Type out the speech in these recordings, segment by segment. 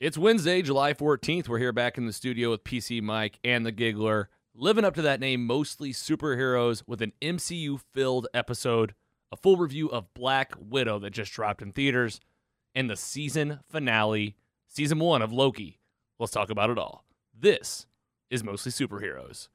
It's Wednesday, July 14th. We're here back in the studio with PC Mike and the Giggler, living up to that name, mostly superheroes, with an MCU filled episode, a full review of Black Widow that just dropped in theaters, and the season finale, season one of Loki. Let's talk about it all. This is mostly superheroes.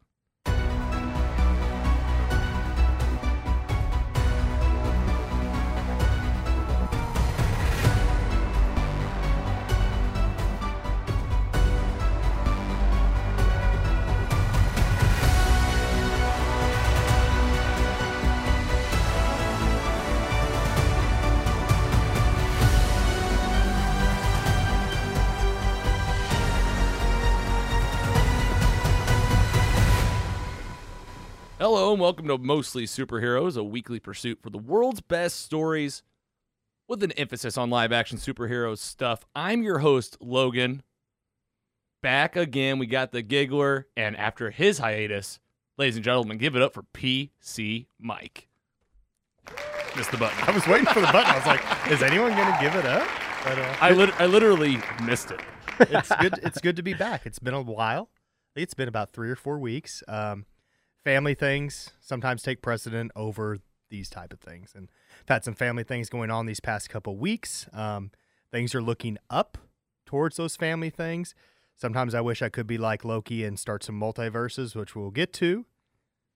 Hello and welcome to Mostly Superheroes, a weekly pursuit for the world's best stories with an emphasis on live action superhero stuff. I'm your host, Logan. Back again. We got the Giggler, and after his hiatus, ladies and gentlemen, give it up for PC Mike. Missed the button. I was waiting for the button. I was like, is anyone going to give it up? But, uh, I, lit- I literally missed it. it's good. It's good to be back. It's been a while. It's been about three or four weeks. Um, family things sometimes take precedent over these type of things, and I've had some family things going on these past couple weeks. Um, things are looking up towards those family things. Sometimes I wish I could be like Loki and start some multiverses, which we'll get to,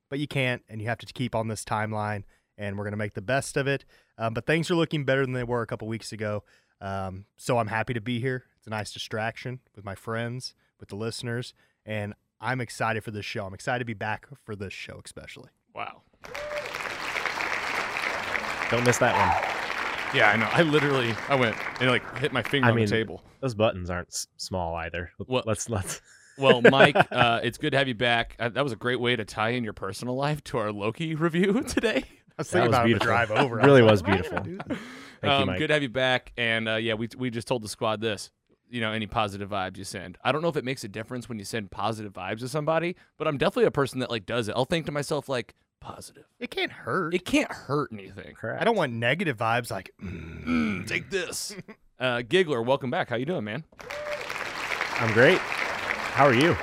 but you can't, and you have to keep on this timeline. And we're gonna make the best of it. Um, but things are looking better than they were a couple weeks ago. Um, so I'm happy to be here. It's a nice distraction with my friends, with the listeners, and I'm excited for this show. I'm excited to be back for this show, especially. Wow. Don't miss that one. Yeah, I know. I literally, I went and like hit my finger I on mean- the table. Those buttons aren't s- small either. What- Let's let's. Well, Mike, uh, it's good to have you back. Uh, that was a great way to tie in your personal life to our Loki review today. I was That was about the beautiful. drive over. Really was like, "Why beautiful." do that?" You, um, Mike. good to have you back. And uh, yeah, we we just told the squad this. You know, any positive vibes you send. I don't know if it makes a difference when you send positive vibes to somebody, but I'm definitely a person that like does it. I'll think to myself like, positive. It can't hurt. It can't hurt anything. Correct. I don't want negative vibes like, mm, Mm, take this. uh, Giggler, welcome back. How you doing, man? I'm great. How are you?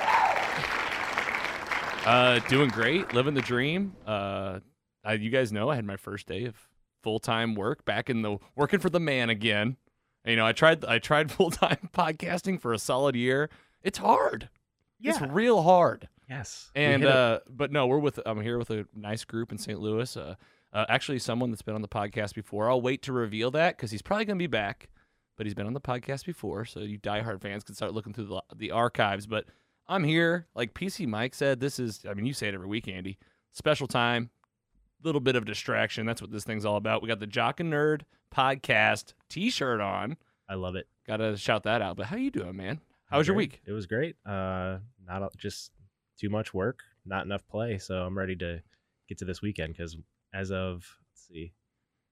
Uh, doing great, living the dream. Uh, I, you guys know I had my first day of full time work back in the working for the man again. You know, I tried I tried full time podcasting for a solid year. It's hard. Yeah. It's real hard. Yes. And uh, but no, we're with I'm here with a nice group in St. Louis. Uh, uh, actually, someone that's been on the podcast before. I'll wait to reveal that because he's probably gonna be back. But he's been on the podcast before, so you diehard fans can start looking through the, the archives. But I'm here, like PC Mike said. This is, I mean, you say it every week, Andy. Special time, little bit of distraction. That's what this thing's all about. We got the Jock and Nerd podcast T-shirt on. I love it. Got to shout that out. But how you doing, man? How was your Great. week? It was great. Uh, not just too much work, not enough play. So I'm ready to get to this weekend because as of let's see,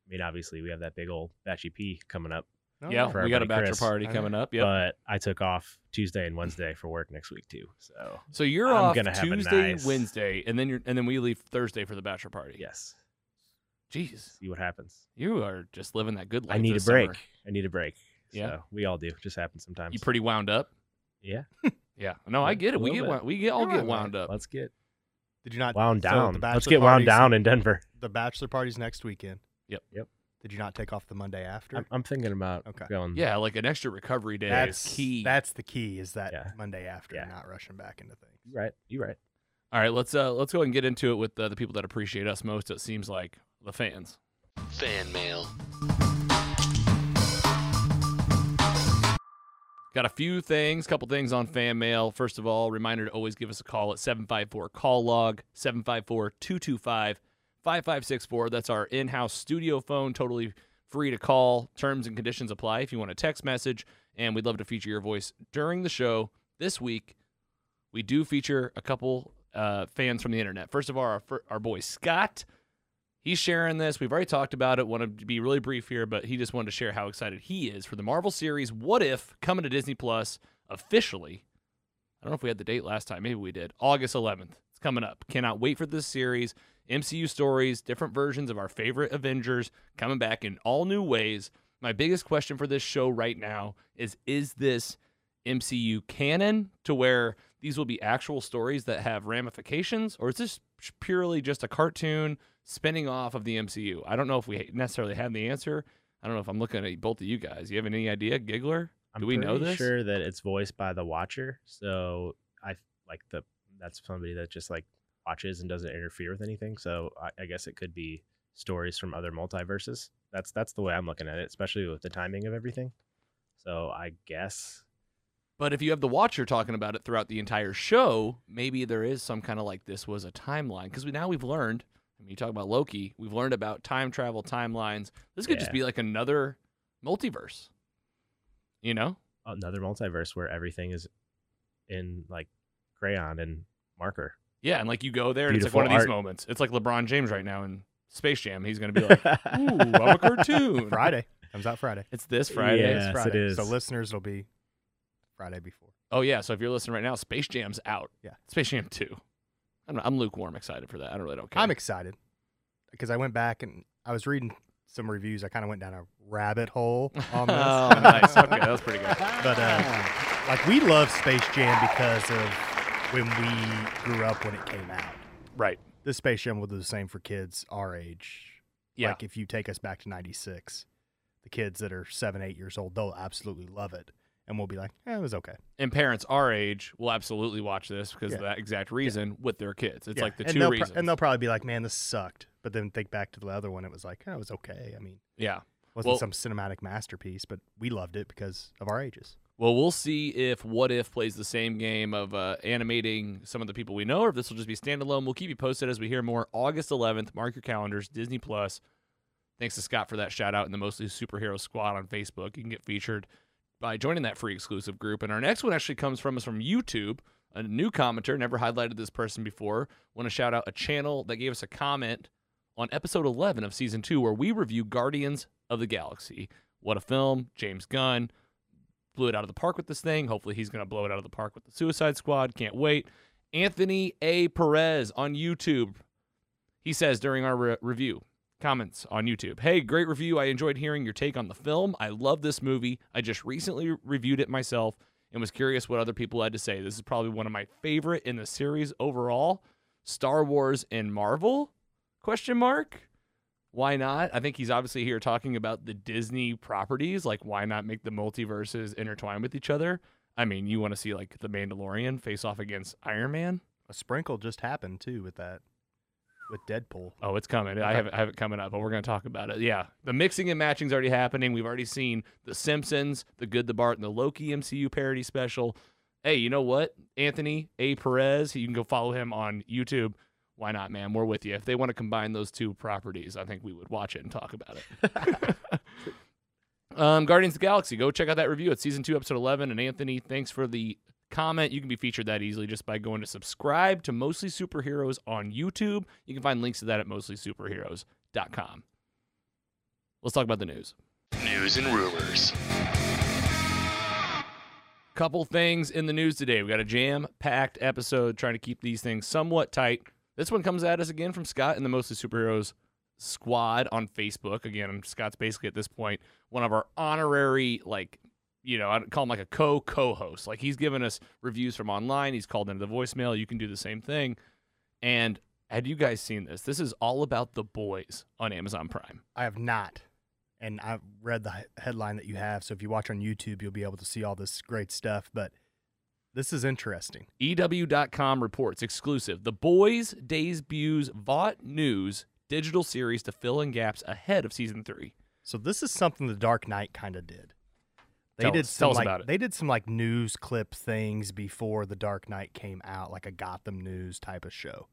I mean obviously we have that big old Batchy P coming up, Oh, yeah, we got a bachelor Chris. party coming up. Yep. but I took off Tuesday and Wednesday for work next week too. So So you're I'm off gonna have Tuesday, nice- Wednesday, and then you're and then we leave Thursday for the bachelor party. yes, Jeez, see what happens. you are just living that good life. I need a break. summer. I need a break. Yeah. So we all do. Just happens sometimes. You pretty wound up. yeah. Yeah. No, I get it. We get wound, we get all get wound up. Let's get Did you not wound down. the Let's get wound down in Denver. The bachelor party's next weekend. Yep. Yep. Did you not take off the Monday after? I'm, I'm thinking about Okay. going. Yeah, like an extra recovery day that's is key. That's the key. Is that Yeah. Monday after, Yeah. not rushing back into things. You right. You're right. all right, let's uh let's go ahead and get into it with uh, the people that appreciate us most. It seems like the fans. Fan mail. Got a few things, couple things on fan mail. First of all, reminder to always give us a call at 754 call log 754 225 5564. That's our in house studio phone, totally free to call. Terms and conditions apply if you want a text message, and we'd love to feature your voice during the show. This week, we do feature a couple uh, fans from the internet. First of all, our, our boy Scott. He's sharing this. We've already talked about it. Want to be really brief here, but he just wanted to share how excited he is for the Marvel series What If coming to Disney Plus officially. I don't know if we had the date last time. Maybe we did. August 11th. Coming up. Cannot wait for this series. MCU stories, different versions of our favorite Avengers coming back in all new ways. My biggest question for this show right now is Is this MCU canon to where these will be actual stories that have ramifications, or is this purely just a cartoon spinning off of the MCU? I don't know if we necessarily have the answer. I don't know if I'm looking at both of you guys. You have any idea, Giggler? I'm Do we know this? Sure that it's voiced by the Watcher. So I like the that's somebody that just like watches and doesn't interfere with anything. So I, I guess it could be stories from other multiverses. That's that's the way I'm looking at it, especially with the timing of everything. So I guess But if you have the Watcher talking about it throughout the entire show, maybe there is some kind of like this was a timeline because we, now we've learned. I mean, you talk about Loki, we've learned about time travel timelines. This could just be like another multiverse. You know? another multiverse where everything is in like crayon and marker. Yeah, and like you go there, and it's like Beautiful one of these art. moments. It's like LeBron James right now in Space Jam. He's going to be like, "Ooh, I'm a cartoon." Friday comes out Friday. It's this Friday. Yeah. It's it Friday. is. So listeners will be Friday before. Oh yeah, so if you're listening right now, Space Jam's out. Yeah. Space Jam Two. I'm, I'm lukewarm excited for that. I don't really don't care. I'm excited because I went back and I was reading some reviews. I kind of went down a rabbit hole on this. oh, nice. Okay, that was pretty good. But uh, like we love Space Jam because of when we grew up when it came out. Right. This Space Jam will do the same for kids our age. Yeah. Like if you take us back to '96, the kids that are seven, eight years old, they'll absolutely love it, and we'll be like, "Eh, it was okay." and parents our age will absolutely watch this because of that exact reason with their kids. It's Yeah, like the and 2 they'll pro- reasons. and they'll probably be like, "Man, this sucked," but then think back to the other one, it was like, "Oh, it was okay." I mean, yeah. wasn't Well- some cinematic masterpiece, but we loved it because of our ages. Well, we'll see if What If plays the same game of uh, animating some of the people we know, or if this will just be standalone. We'll keep you posted as we hear more. August 11th, mark your calendars, Disney Plus. Thanks to Scott for that shout out in the Mostly Superhero Squad on Facebook. You can get featured by joining that free exclusive group. And our next one actually comes from us from YouTube, a new commenter. Never highlighted this person before. Want to shout out a channel that gave us a comment on episode 11 of season two, where we review Guardians of the Galaxy. What a film! James Gunn blew it out of the park with this thing. Hopefully, he's going to blow it out of the park with the Suicide Squad. Can't wait. Anthony A. Perez on YouTube. He says during our re- review, comments on YouTube, Hey, great review. I enjoyed hearing your take on the film. I love this movie. I just recently reviewed it myself and was curious what other people had to say. This is probably one of my favorite in the series overall. Star Wars and Marvel? Question mark. Why not? I think he's obviously here talking about the Disney properties. Like, why not make the multiverses intertwine with each other? I mean, you want to see like the Mandalorian face off against Iron Man? A sprinkle just happened too with that, with Deadpool. Oh, it's coming. I have, it, I have it coming up, but we're going to talk about it. Yeah. The mixing and matching's already happening. We've already seen The Simpsons, The Good, the Bart, and the Loki MCU parody special. Hey, you know what? Anthony A. Perez, you can go follow him on YouTube. Why not, man? We're with you. If they want to combine those two properties, I think we would watch it and talk about it. um, Guardians of the Galaxy, go check out that review. It's season two, episode 11. And Anthony, thanks for the comment. You can be featured that easily just by going to subscribe to Mostly Superheroes on YouTube. You can find links to that at mostlysuperheroes.com. Let's talk about the news. News and rumors. Couple things in the news today. We got a jam packed episode trying to keep these things somewhat tight. This one comes at us again from Scott in the Mostly Superheroes squad on Facebook. Again, Scott's basically at this point one of our honorary, like, you know, I'd call him like a co co host. Like, he's given us reviews from online, he's called into the voicemail. You can do the same thing. And had you guys seen this? This is all about the boys on Amazon Prime. I have not, and I've read the headline that you have. So if you watch on YouTube, you'll be able to see all this great stuff. But this is interesting. EW.com reports exclusive. The Boys debuts Vought News digital series to fill in gaps ahead of season three. So this is something the Dark Knight kind of did. They Tell did us- some tell us like about it. they did some like news clip things before the Dark Knight came out, like a Gotham News type of show.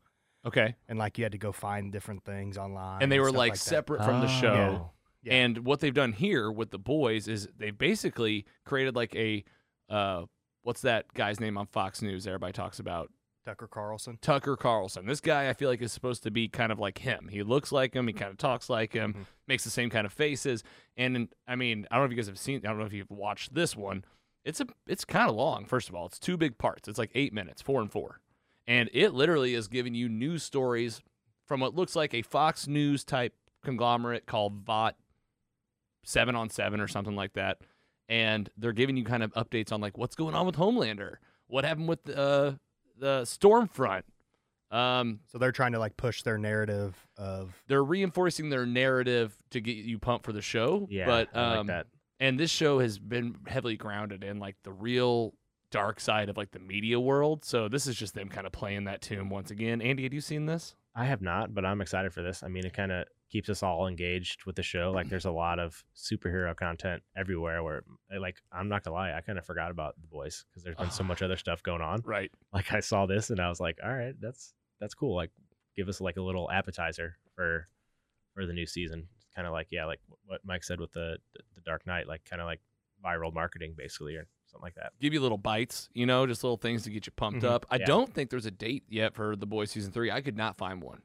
Okay. And like you had to go find different things online. And they were stuff like, that. separate from the show. Yeah. And what they've done here with the boys is they basically created like a uh what's that guy's name on Fox News everybody talks about? Tucker Carlson. Tucker Carlson. This guy I feel like is supposed to be kind of like him. He looks like him, he kind of talks like him, Mhm. makes the same kind of faces. And I mean, I don't know if you guys have seen I don't know if you've watched this one. It's a it's kind of long, first of all. It's two big parts. It's like 8 minutes, 4 and 4. And it literally is giving you news stories from what looks like a Fox News type conglomerate called Vought 7 on 7 or something like that. And they're giving you kind of updates on like what's going on with Homelander, what happened with uh, the Stormfront. Um, So they're trying to like push their narrative of they're reinforcing their narrative to get you pumped for the show. Yeah, but I like um, that. and this show has been heavily grounded in like the real dark side of like the media world. So this is just them kind of playing that tune once again. Andy, had you seen this? I have not, but I'm excited for this. I mean, it kind of keeps us all engaged with the show. Like, there's a lot of superhero content everywhere. Where, eh, like, I'm not gonna lie, I kind of forgot about the boys because there's been so much other stuff going on. Right. Like, I saw this and I was like, all right, that's that's cool. Like, give us like a little appetizer for for the new season. Kind of like, yeah, like what Mike said with the the Dark Knight, like kind of like viral marketing, basically, or something like that. Give you little bites, you know, just little things to get you pumped Mhm. up. I Yeah. don't think there's a date yet for The Boys season three. I could not find one.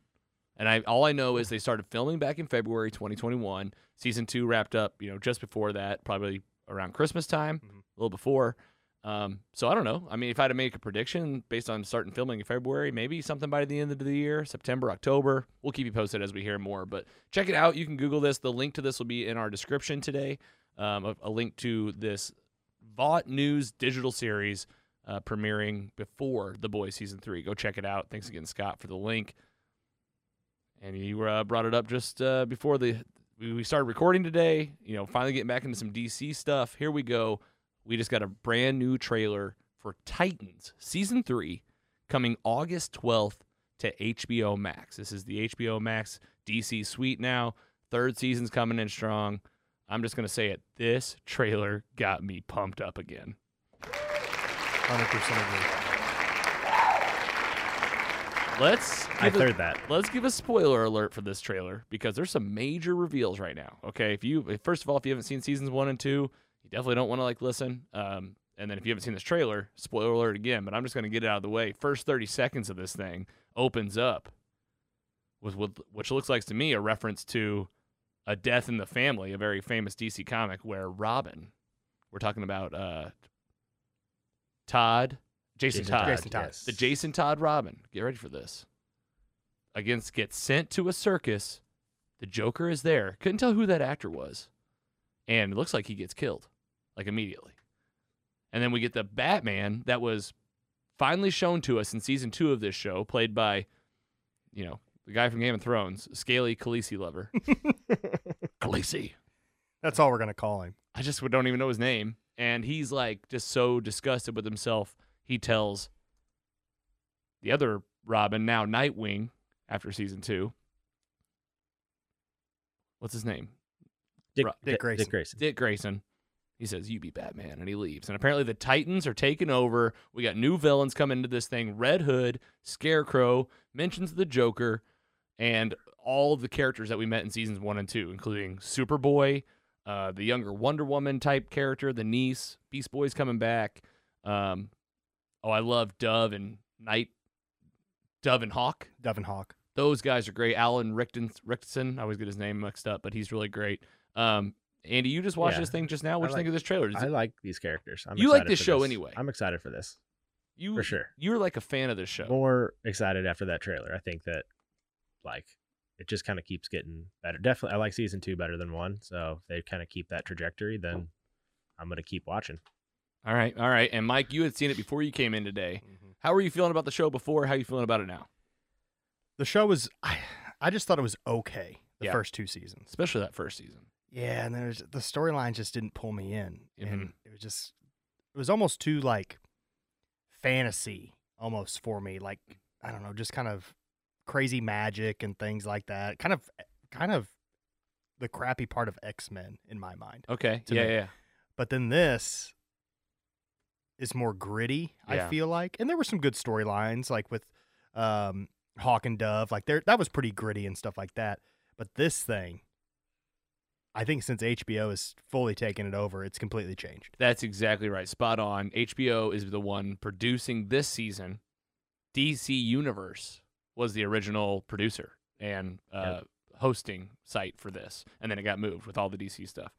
And I all I know is they started filming back in February 2021. Season two wrapped up, you know, just before that, probably around Christmas time, Mhm. a little before. Um, so I don't know. I mean, if I had to make a prediction based on starting filming in February, maybe something by the end of the year, September, October. We'll keep you posted as we hear more. But check it out. You can Google this. The link to this will be in our description today. Um, a, a link to this Vought News digital series uh, premiering before The Boys season three. Go check it out. Thanks again, Scott, for the link. And you uh, brought it up just uh, before the we started recording today. You know, finally getting back into some DC stuff. Here we go. We just got a brand new trailer for Titans season three coming August 12th to HBO Max. This is the HBO Max DC suite now. Third season's coming in strong. I'm just to say it. This trailer got me pumped up again. hundred percent agree. Let's I a- that. let's give a spoiler alert for this trailer because there's some major reveals right now. Okay, if you if, first of all, if you haven't seen seasons one and two, you definitely don't want to like listen. Um, and then if you haven't seen this trailer, spoiler alert again. But I'm just gonna get it out of the way. First 30 seconds of this thing opens up with what which looks like to me a reference to a death in the family, a very famous DC comic where Robin, we're talking about uh, Todd, Jason, Jason Todd, Jason Todd. yes. the Jason Todd Robin. Get ready for this. Against gets sent to a circus. The Joker is there. Couldn't tell who that actor was. And it looks like he gets killed, like immediately. And then we get the Batman that was finally shown to us in season two of this show, played by, you know, the guy from Game of Thrones, Scaly Khaleesi lover. Khaleesi. That's all we're gonna call him. I just don't even know his name. And he's like just so disgusted with himself. He tells the other Robin, now Nightwing, after season two. What's his name? Dick, Dick Dick Grayson. Dick Grayson. Dick Grayson. He says, You be Batman. And he leaves. And apparently the Titans are taking over. We got new villains coming into this thing Red Hood, Scarecrow, mentions the Joker, and all of the characters that we met in seasons one and two, including Superboy, uh, the younger Wonder Woman type character, the niece, Beast Boy's coming back. Um, oh, I love Dove and Night, Dove and Hawk. Dove and Hawk. Those guys are great. Alan Richten, Ritchson, I always get his name mixed up, but he's really great. Um, Andy, you just watched Yeah. this thing just now. What I you think of this trailer? Does I it- like these characters. I'm You like this for show anyway. I'm excited for this you for sure. You're like a fan of this show. More excited after that trailer. I think that like it just kind of keeps getting better. Definitely, I like season two better than one. So if they kind of keep that trajectory, then I'm gonna keep watching. All right, all right. And Mike, you had seen it before you came in today. How were you feeling about the show before? How are you feeling about it now? The show was I I just thought it was okay the Yeah. first two seasons. Especially that first season. Yeah, and there's the storyline just didn't pull me in, Mhm. and it was just it was almost too like fantasy almost for me. Like I don't know, just kind of crazy magic and things like that. Kind of kind of the crappy part of X Men in my mind. Okay. Yeah, me. yeah. But then this is more gritty. Yeah. I feel like, and there were some good storylines like with um, Hawk and Dove. Like there, that was pretty gritty and stuff like that. But this thing, I think since HBO has fully taken it over, it's completely changed. That's exactly right. Spot on. HBO is the one producing this season. DC Universe was the original producer and uh, hosting site for this, and then it got moved with all the DC stuff.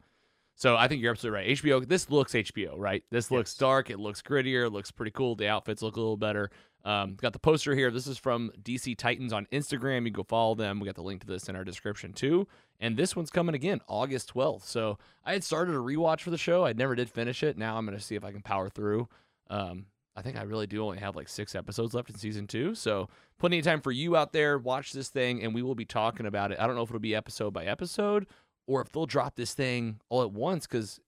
So I think you're absolutely right. HBO. This looks HBO, right? This looks Yes. dark. It looks grittier. It looks pretty cool. The outfits look a little better. Um, got the poster here. This is from DC Titans on Instagram. You can go follow them. We got the link to this in our description too. And this one's coming again August 12th. So I had started a rewatch for the show. I never did finish it. Now I'm going to see if I can power through. Um, I think I really do only have like six episodes left in season two. So plenty of time for you out there. Watch this thing, and we will be talking about it. I don't know if it'll be episode by episode or if they'll drop this thing all at once because,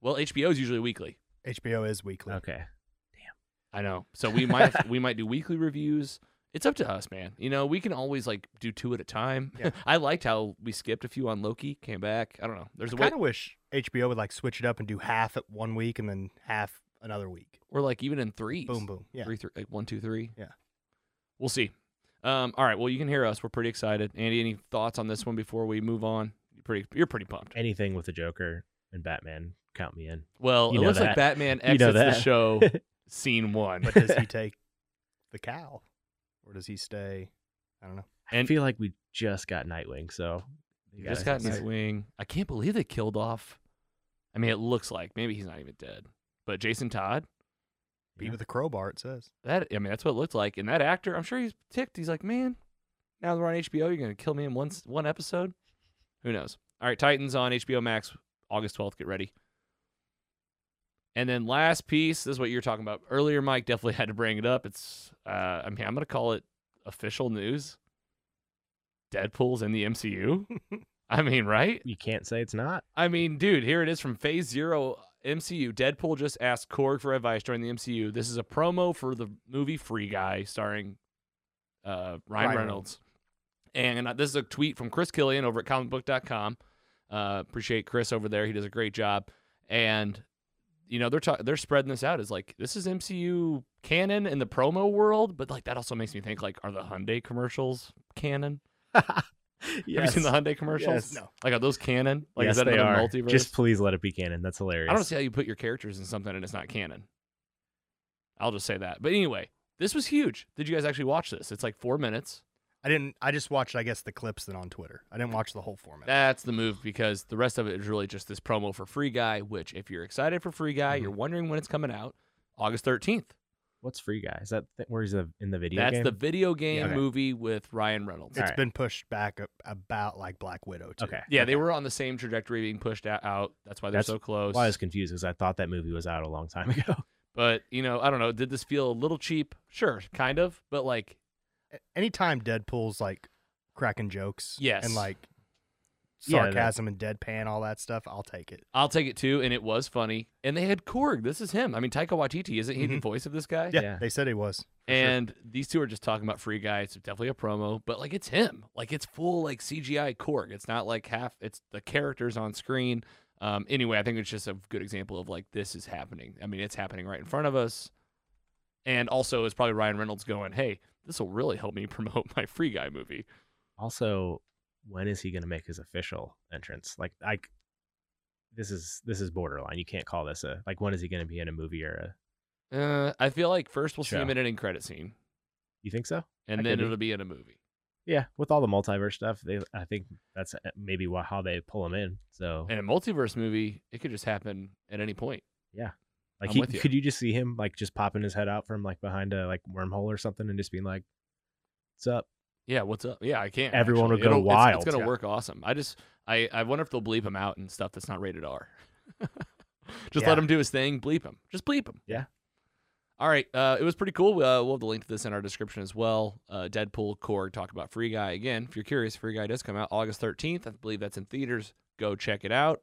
well, HBO is usually weekly. HBO is weekly. Okay. Damn. I know. So we might have- we might do weekly reviews. It's up to us, man. You know, we can always like do two at a time. Yeah. I liked how we skipped a few on Loki, came back. I don't know. There's a I way, kind of wish HBO would like switch it up and do half at one week and then half another week. or like even in threes. Boom, boom. Yeah. Three, three, like one, two, three. Yeah. We'll see. Um, all right. Well, you can hear us. We're pretty excited. Andy, any thoughts on this one before we move on? You're pretty. You're pretty pumped. Anything with the Joker and Batman, count me in. Well, You it know looks like that. Batman You know exits the show scene one. But does he take the cow, or does he stay? I don't know. I And- feel like we just got Nightwing, so they You just gotta- got Nightwing. I can't believe they killed off. I mean, it looks like maybe he's not even dead, but Jason Todd. Beat Yeah. with a crowbar. It says. That I mean, that's what it looked like. And that actor, I'm sure he's ticked. He's like, man, now that we're on HBO, you're gonna kill me in one one episode. Who knows? All right, Titans on HBO Max, August 12th. Get ready. And then last piece, this is what you were talking about earlier, Mike. Definitely had to bring it up. It's, uh, I mean, I'm gonna call it official news. Deadpool's in the MCU. I mean, right? You can't say it's not. I mean, dude, here it is from Phase Zero MCU. Deadpool just asked Korg for advice during the MCU. This is a promo for the movie Free Guy, starring uh, Ryan, Ryan Reynolds. And uh, this is a tweet from Chris Killian over at comicbook.com. Uh, appreciate Chris over there. He does a great job. And you know they're ta- they're spreading this out as like this is MCU canon in the promo world, but like that also makes me think like are the Hyundai commercials canon? Have you seen the Hyundai commercials? Yes. No. Like are those canon? Like yes, is that they are. multiverse? Just please let it be canon. That's hilarious. I don't see how you put your characters in something and it's not canon. I'll just say that. But anyway, this was huge. Did you guys actually watch this? It's like four minutes. I didn't. I just watched. I guess the clips then on Twitter. I didn't watch the whole format. That's the move because the rest of it is really just this promo for Free Guy, which if you're excited for Free Guy, Mm-hmm. you're wondering when it's coming out, August 13th. What's Free Guy? Is that th- where he's a, in the video That's game? the video game Okay. movie with Ryan Reynolds. It's Alright. been pushed back a- about like Black Widow too. Okay. Yeah, they were on the same trajectory being pushed out. out. That's why they're That's so close. Well, I was confused because I thought that movie was out a long time ago. But, you know, I don't know. Did this feel a little cheap? Sure, kind of. But, like, A- Anytime Deadpool's like cracking jokes, Yes. and like Yeah, sarcasm and deadpan, all that stuff, I'll take it. I'll take it too. And it was funny. And they had Korg. This is him. I mean, Taika Waititi, isn't he the Mhm. voice of this guy? Yeah, Yeah. they said he was. for sure. And these two are just talking about Free Guy. It's definitely a promo, but like it's him. Like it's full like CGI Korg. It's not like half. It's the characters on screen. Um. Anyway, I think it's just a good example of like this is happening. I mean, it's happening right in front of us. And also, it's probably Ryan Reynolds going, "Hey, this will really help me promote my Free Guy movie." Also, when is he going to make his official entrance? Like, I, this is this is borderline. You can't call this a like. When is he going to be in a movie or a? Uh, I feel like first we'll see him in an end credit scene, You think so? and I then it'll be in a movie. Yeah, with all the multiverse stuff, they I think that's uh, maybe how they pull him in. So, In a multiverse movie, it could just happen at any point. Like, I'm he, you. could you just see him like just popping his head out from like behind a like wormhole or something and just being like, "What's up?" Yeah, what's up? Yeah, I can't. Everyone actually. will go It'll- it's- It's, gonna Yeah. work awesome. I just, I, I wonder if they'll bleep him out and stuff that's not rated R. just Yeah. let him do his thing. Bleep him. Just bleep him. Yeah. All right. Uh, it was pretty cool. Uh, we'll have the link to this in our description as well. Uh, Deadpool, Korg, talk about Free Guy again. If you're curious, Free Guy does come out August 13th. I believe that's in theaters. Go check it out.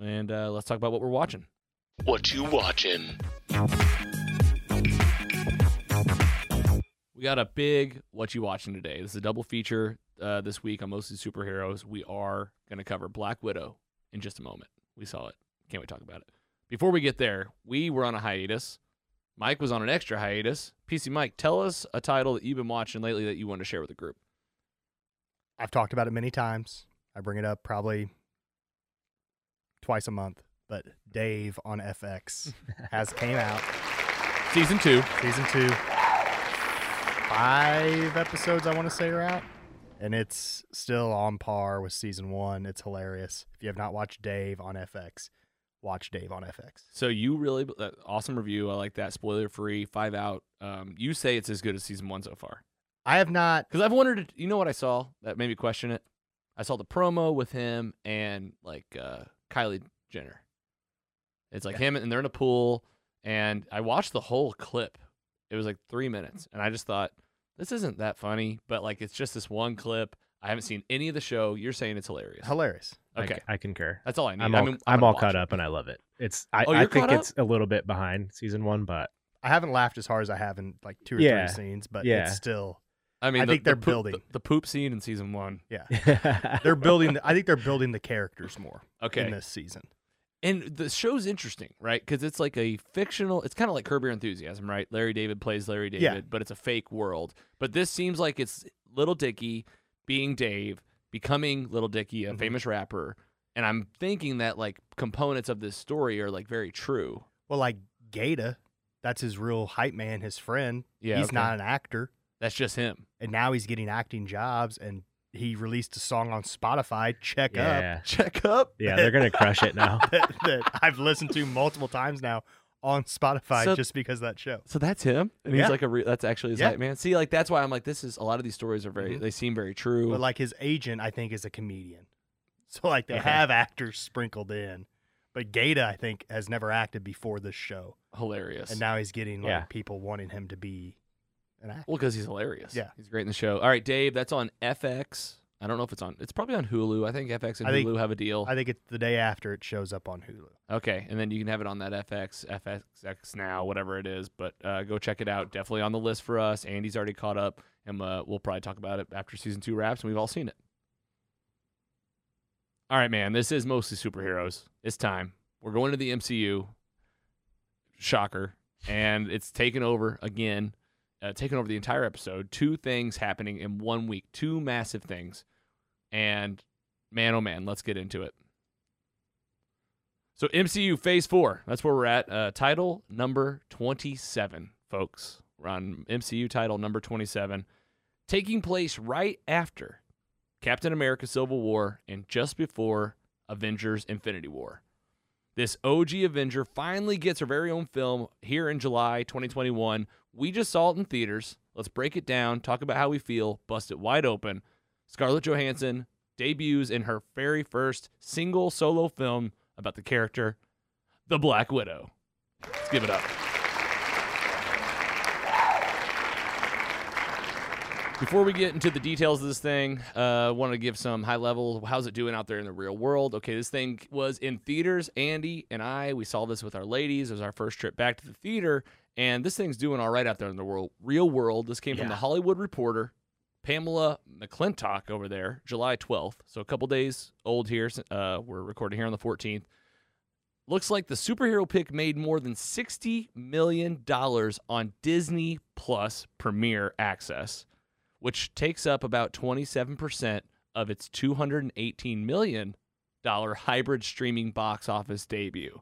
And uh, let's talk about what we're watching. What you watching? We got a big what you watching today. This is a double feature uh, this week on mostly superheroes. We are going to cover Black Widow in just a moment. We saw it. Can't wait to talk about it. Before we get there, we were on a hiatus. Mike was on an extra hiatus. PC Mike, tell us a title that you've been watching lately that you want to share with the group. I've talked about it many times. I bring it up probably twice a month. But Dave on FX has came out Season two. season two. Five episodes I want to say are out. and it's still on par with season one. It's hilarious. If you have not watched Dave on FX, watch Dave on FX. So you really uh, awesome review. I like that. Spoiler free, five out. Um, you say it's as good as season one so far. I have not. Because I've wondered. You know what I saw that made me question it? I saw the promo with him and like uh, Kylie Jenner. It's like Yeah. him and they're in a pool, and I watched the whole clip. It was like three minutes, and I just thought this isn't that funny, but like it's just this one clip. I haven't seen any of the show. You're saying it's hilarious. Hilarious. Okay, I, concur. that's all I need. I'm I all, mean, I'm, gonna all caught it. up and I love it. It's I, Oh, I think it's a little bit behind season one, but I haven't laughed as hard as I have in like two or Yeah. three scenes, but Yeah. it's still I mean, I the- think they're poop- building. the, the poop scene in season one. yeah. They're building. The, I think they're building the characters more Okay, in this season. And the show's interesting, right? Because it's like a fictional. It's kind of like Curb Your Enthusiasm, right? Larry David plays Larry David, Yeah. but it's a fake world. But this seems like it's Little Dicky being Dave, becoming Little Dicky, a Mhm. famous rapper. And I'm thinking that like components of this story are like very true. Well, like Gata, that's his real hype man, his friend. Yeah, he's okay. not an actor, That's just him. and now he's getting acting jobs. And he released a song on Spotify, "Check Up," Check up. yeah, they're gonna crush it now. that, that I've listened to multiple times now on Spotify So- just because of that show. So that's him, and he's like a. Re- that's actually his Yeah. hype man. See, like that's why I'm like, this is a lot of these stories are very. Mhm. They seem very true. But like his agent, I think, is a comedian. So like they Okay. have actors sprinkled in. But Gata, I think, has never acted before this show, Hilarious. and now he's getting like Yeah. people wanting him to be an actor. Well, because he's hilarious. Yeah. he's great in the show. All right, Dave, that's on FX. I don't know if it's on. It's probably on Hulu. I think FX and I think- Hulu have a deal. I think it's the day after it shows up on Hulu. okay, and then you can have it on that FX, FXX now, whatever it is. But uh, go check it out. Definitely on the list for us. Andy's already caught up, and uh, we'll probably talk about it after season two wraps, and we've all seen it. All right, man. This is mostly superheroes. It's time. We're going to the MCU. Shocker. And it's taken over again, uh, taken over the entire episode. Two things happening in one week, two massive things. And man, oh man, let's get into it. So, MCU Phase 4, that's where we're at. Uh, title number 27, folks. We're on MCU title number 27, taking place right after Captain America Civil War and just before Avengers Infinity War. This OG Avenger finally gets her very own film here in July 2021. We just saw it in theaters. Let's break it down, talk about how we feel, bust it wide open. Scarlett Johansson debuts in her very first single solo film about the character, the Black Widow. Let's give it up. Before we get into the details of this thing, uh, I want to give some high level. How's it doing out there in the real world? Okay, this thing was in theaters. Andy and I, we saw this with our ladies. It was our first trip back to the theater, and this thing's doing all right out there in the world, real world. This came from the Hollywood Reporter, Pamela McClintock over there, July 12th. So a couple days old here. Uh, we're recording here on the 14th. Looks like the superhero pick made more than $60 million on Disney Plus Premier Access, which takes up about 27% of its $218 million hybrid streaming box office debut.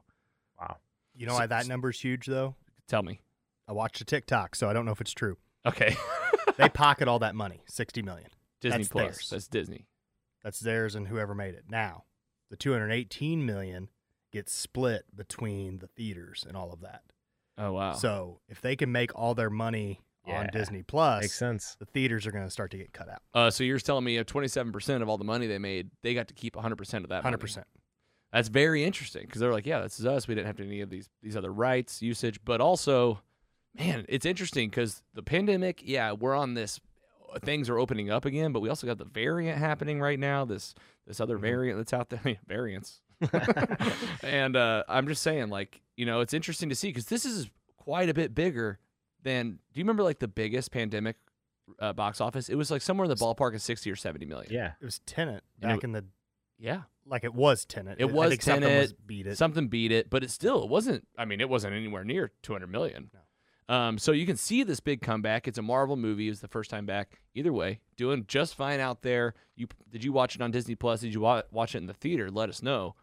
Wow. You know So- why that number's huge though? Tell me. I watched a TikTok, so I don't know if it's true. Okay. They pocket all that money, sixty million. Disney That's Plus. theirs. That's Disney. That's theirs and whoever made it. Now, the two hundred eighteen million gets split between the theaters and all of that. Oh, wow. So if they can make all their money on Disney Plus, Makes sense. the theaters are going to start to get cut out. uh, so you're telling me if 27% of all the money they made, they got to keep 100% of that. Hundred percent. That's very interesting because they're like, yeah, this is us. We didn't have any of these these other rights usage, but also, man, it's interesting because the pandemic. Yeah, we're on this. Things are opening up again, but we also got the variant happening right now. This this other Mhm. variant that's out there, variants. and uh, I'm just saying, like, you know, it's interesting to see because this is quite a bit bigger than. Do you remember like the biggest pandemic uh, box office? It was like somewhere in the ballpark of 60 or 70 million. Yeah. It was Tenant And it back in the Yeah. like it was Tenant. It was Tenet. was beat it. Something beat it, but it still it wasn't. I mean, it wasn't anywhere near 200 million. Um, so you can see this big comeback. It's a Marvel movie. It's the first time back. Either way, doing just fine out there. You did you watch it on Disney Plus? Did you wa- watch it in the theater? Let us know.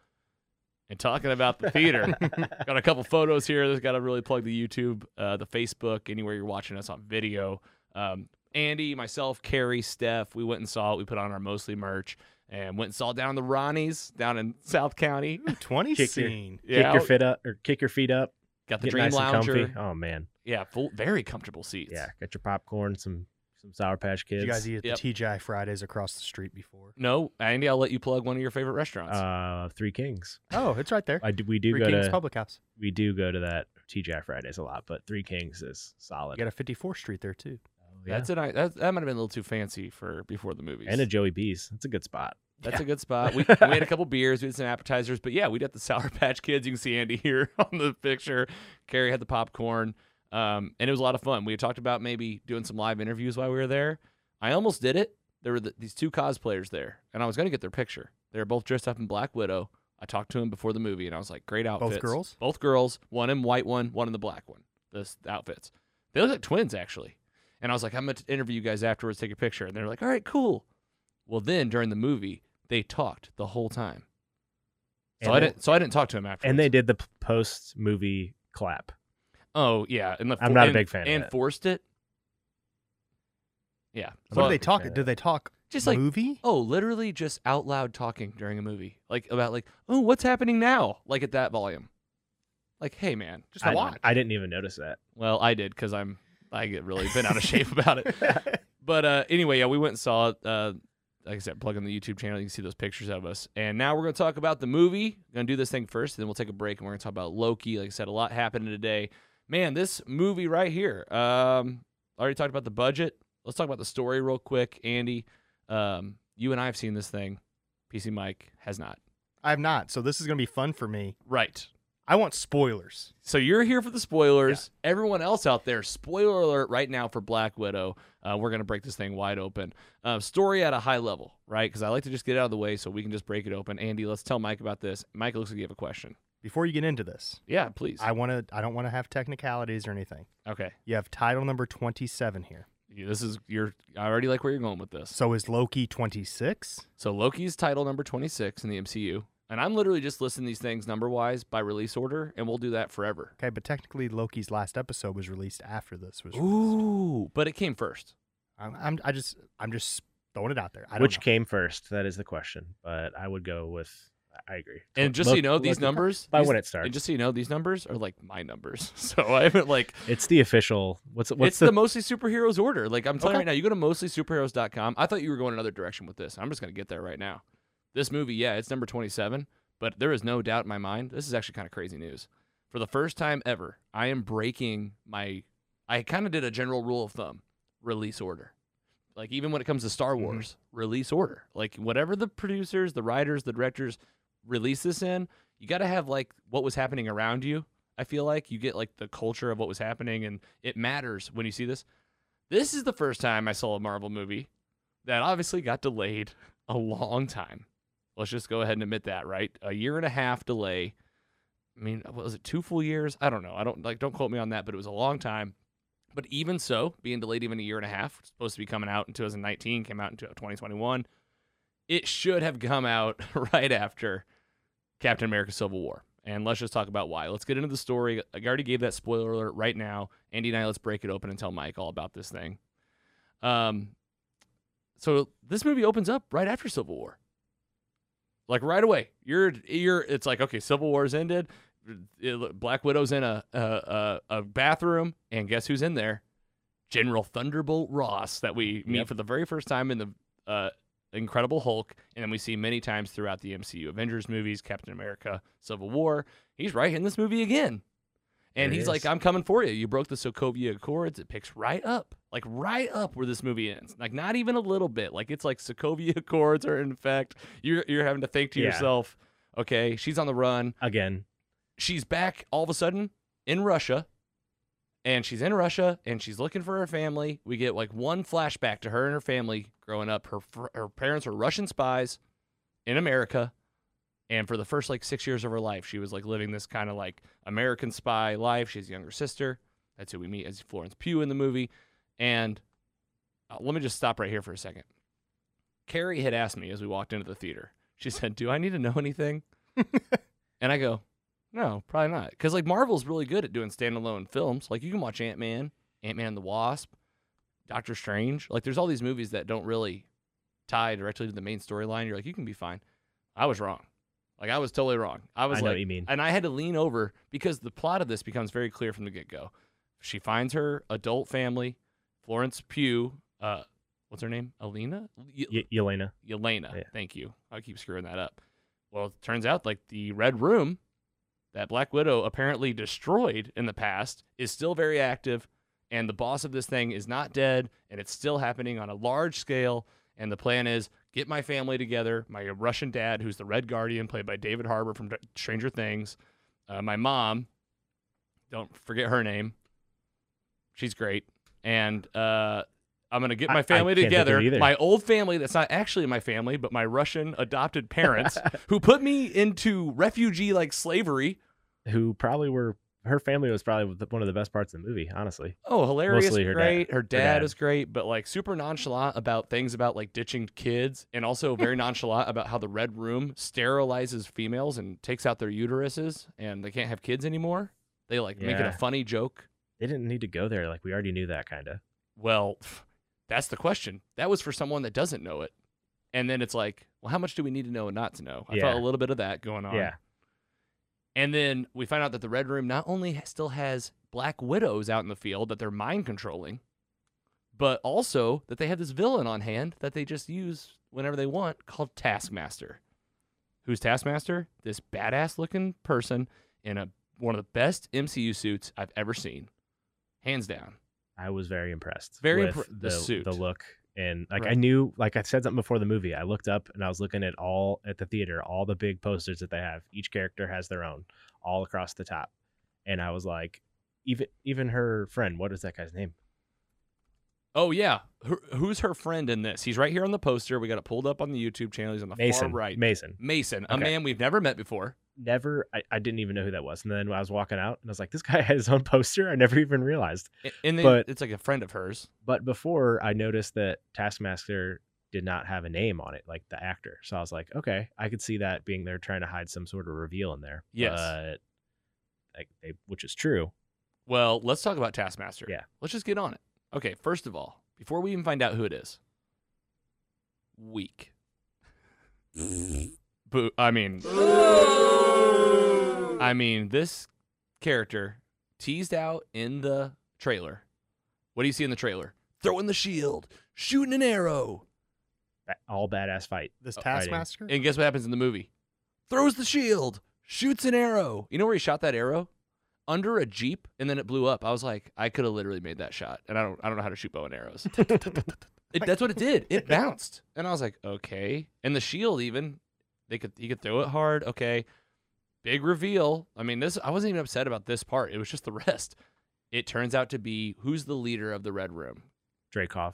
And talking about the theater, got a couple photos here. There's got to really plug the YouTube, uh, the Facebook, anywhere you're watching us on video. Um, Andy, myself, Carrie, Steph, we went and saw it. We put on our mostly merch and went and saw down the Ronnie's down in South County. Twenty Kick your- scene. Yeah, kick your feet up or kick your feet up. got the Get Dream nice Lounger. Oh man, Yeah, full, very comfortable seats. yeah. Got your popcorn, some some Sour Patch Kids. Did you guys eat at Yep. the TGI Fridays across the street before? No, Andy, I'll let you plug one of your favorite restaurants. uh, Three Kings. Oh, it's right there. I do, we do Three go Kings to Public House. we do go to that TGI Fridays a lot, but Three Kings is solid. You got a 54th Street there too. Oh, yeah. That's a nice, that, that might have been a little too fancy for before the movies. and a Joey B's. That's a good spot. That's a good spot. We, we had a couple beers, we had some appetizers, but yeah, we had the Sour Patch Kids. You can see Andy here on the picture. Carrie had the popcorn, um, and it was a lot of fun. We had talked about maybe doing some live interviews while we were there. I almost did it. There were the, these two cosplayers there, and I was going to get their picture. They were both dressed up in Black Widow. I talked to them before the movie, and I was like, "Great outfits." Both girls? Both girls. One in white one, one in the black one. This the outfits. They look like twins actually. And I was like, "I'm going to interview you guys afterwards, take a picture." And they're like, "All right, cool." Well, then during the movie, they talked the whole time. So And I didn't. So I didn't talk to him after. And they did the post movie clap. Oh yeah, and the I'm not a big fan And that. forced it. Yeah. What So- do they talk? fan Do they talk Just like movie? oh, literally just out loud talking during a movie, like about like oh, what's happening now, like at that volume. Like, hey man, Just a I, watch. I didn't even notice that. Well, I did because I'm I get really been out of shape about it. But uh, anyway, yeah, we went and saw it. Uh, like I said, plug in the YouTube channel. You can see those pictures of us. And now we're going to talk about the movie. Going to do this thing first, then we'll take a break and we're going to talk about Loki. Like I said, a lot happened today. Man, this movie right here. Um, already talked about the budget. Let's talk about the story real quick. Andy, um, you and I have seen this thing. PC Mike has not. I have not. So this is gonna be fun for me. Right. I want spoilers. So you're here for the spoilers. Everyone else out there, spoiler alert right now for Black Widow. Uh, we're gonna break this thing wide open. Uh, story at a high level, right? Because I like to just get it out of the way so we can just break it open. Andy, let's tell Mike about this. Mike looks like you have a question. Before you get into this, Yeah, please. I want to. I don't want to have technicalities or anything. okay. You have title number twenty-seven here. Yeah, This is you're. I already like where you're going with this. So is Loki twenty-six? So Loki's title number 26 in the MCU, and I'm literally just listing these things number wise by release order, and we'll do that forever. Okay, but technically Loki's last episode was released after this was. released. Ooh, but it came first. I'm, I'm. I just. I'm just throwing it out there. I don't Which know. came first? That is the question. But I would go with. I agree. And just so you know, these Loki- numbers by these- when it starts. And just so you know, these numbers are like my numbers. So I haven't like It's the official. What's what's it's the, mostly superheroes order. Like I'm telling you right now, you go to mostlysuperheroes.com. I thought you were going another direction with this. I'm just gonna get there right now. This movie, yeah, it's number 27, but there is no doubt in my mind. This is actually kind of crazy news. For the first time ever, I am breaking my. I kind of did a general rule of thumb: release order. Like even when it comes to Star Mhm. Wars, release order. Like whatever the producers, the writers, the directors release this in, you got to have like what was happening around you. I feel like you get like the culture of what was happening, and it matters when you see this. This is the first time I saw a Marvel movie that obviously got delayed a long time. Let's just go ahead and admit that, right? A year and a half delay. I mean, was it two full years? I don't know. I don't like. Don't quote me on that, but it was a long time. But even so, being delayed even a year and a half, supposed to be coming out in 2019, came out in 2021. It should have come out right after Captain America: Civil War. And let's just talk about why. Let's get into the story. I already gave that spoiler alert right now. Andy and I, let's break it open and tell Mike all about this thing. Um, so this movie opens up right after Civil War. Like right away, you're you're. It's like okay, Civil War's ended. It- Black Widow's in a, a a a bathroom, and guess who's in there? General Thunderbolt Ross, that we meet Yep. for the very first time in the uh, Incredible Hulk, and then we see many times throughout the MCU, Avengers movies, Captain America, Civil War. He's right in this movie again. And There he he's like. I'm coming for you. You broke the Sokovia Accords. It picks right up, like right up where this movie ends. Like not even a little bit. Like it's like Sokovia Accords are in effect. You're you're having to think to Yeah. yourself, okay, she's on the run. again. She's back all of a sudden in Russia. And she's in Russia and she's looking for her family. We get like one flashback to her and her family growing up. Her her parents were Russian spies in America. And for the first like six years of her life, she was like living this kind of like American spy life. She has a younger sister. That's who we meet as Florence Pugh in the movie. And uh, let me just stop right here for a second. Carrie had asked me as we walked into the theater. She said, "Do I need to know anything?" and I go, "No, probably not." Because like Marvel's really good at doing standalone films. Like you can watch Ant Man, Ant Man and the Wasp, Doctor Strange. Like there's all these movies that don't really tie directly to the main storyline. You're like, you can be fine. I was wrong. Like I was totally wrong. I was I know like, what you mean. and I had to lean over because the plot of this becomes very clear from the get go. She finds her adult family, Florence Pugh. Uh, what's her name? Alina. Y- Yelena. Yelena. Yeah. Thank you. I keep screwing that up. Well, it turns out like the Red Room that Black Widow apparently destroyed in the past is still very active, and the boss of this thing is not dead, and it's still happening on a large scale. And the plan is get my family together, my Russian dad, who's the Red Guardian, played by David Harbour from D- Stranger Things, uh, my mom, don't forget her name, she's great, and uh, I'm gonna get my family together. My old family that's not actually my family, but my Russian adopted parents who put me into refugee like slavery. Who probably were her family was probably one of the best parts of the movie, honestly. Oh, hilarious, Mostly her dad- great. Her dad, dad. is great, but like super nonchalant about things about like ditching kids, and also very nonchalant about how the Red Room sterilizes females and takes out their uteruses, and they can't have kids anymore. They like make it a funny joke. They didn't need to go there. Like we already knew that kind of. Well, that's the question. That was for someone that doesn't know it, and then it's like, well, how much do we need to know and not to know? I felt a little bit of that going on. Yeah. And then we find out that the Red Room not only still has Black Widows out in the field that they're mind controlling, but also that they have this villain on hand that they just use whenever they want called Taskmaster. Who's Taskmaster? This badass looking person in a one of the best MCU suits I've ever seen. Hands down. I was very impressed. Very with impre- the the suit. the look, and like I knew, like I said something before the movie. I looked up and I was looking at all at the theater, all the big posters that they have. Each character has their own, all across the top, and I was like, even even her friend, what is that guy's name? Oh yeah, Who, who's her friend in this? He's right here on the poster. We got it pulled up on the YouTube channel. He's on the Mason. far right. Mason. Mason, a Okay. man we've never met before. Never, I, I didn't even know who that was. And then I was walking out and I was like, this guy has his own poster. I never even realized. And then But- it's like a friend of hers. But before I noticed that Taskmaster did not have a name on it, like the actor. So I was like, okay, I could see that being there trying to hide some sort of reveal in there. Yes. But like they, which is true. Well, let's talk about Taskmaster. Yeah. Let's just get on it. Okay, first of all, before we even find out who it is, weak. Boo. I mean, I mean, this character teased out in the trailer. What do you see in the trailer? Throwing the shield, shooting an arrow. All badass fight. This Oh. Taskmaster? And guess what happens in the movie? Throws the shield, shoots an arrow. You know where he shot that arrow? Under a jeep, and then it blew up. I was like, I could have literally made that shot, and I don't, I don't know how to shoot bow and arrows. It, that's what it did. It bounced, and I was like, okay. And the shield, even they could, he could throw it hard. Okay, big reveal. I mean, this I wasn't even upset about this part. It was just the rest. It turns out to be who's the leader of the Red Room. Dreykov.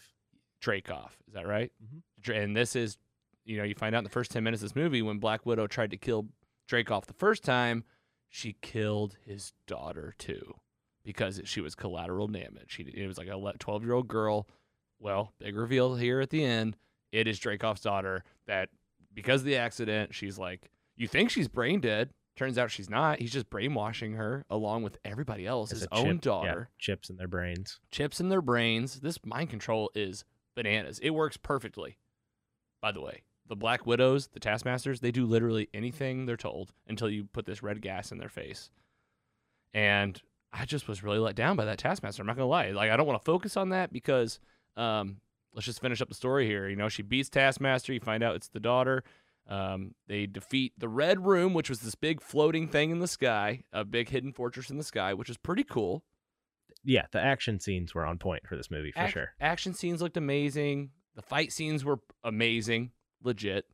Dreykov. Is that right? Mhm. And this is, you know, you find out in the first 10 minutes of this movie when Black Widow tried to kill Dreykov the first time, she killed his daughter too because she was collateral damage. She, it was like a 12 year old girl. Well, big reveal here at the end. It is Dreykov's daughter that, because of the accident, she's like, you think she's brain dead. Turns out she's not. He's just brainwashing her along with everybody else, As his own chip- yeah, daughter chips in their brains. chips in their brains. This mind control is bananas. It works perfectly. By the way, the Black Widows, the Taskmasters, they do literally anything they're told until you put this red gas in their face. And I just was really let down by that Taskmaster. I'm not gonna lie. Like I don't want to focus on that because um, let's just finish up the story here. You know, she beats Taskmaster. You find out it's the daughter. Um, they defeat the Red Room, which was this big floating thing in the sky, a big hidden fortress in the sky, which is pretty cool. Yeah, the action scenes were on point for this movie for Ac- sure. Action scenes looked amazing. The fight scenes were amazing, legit.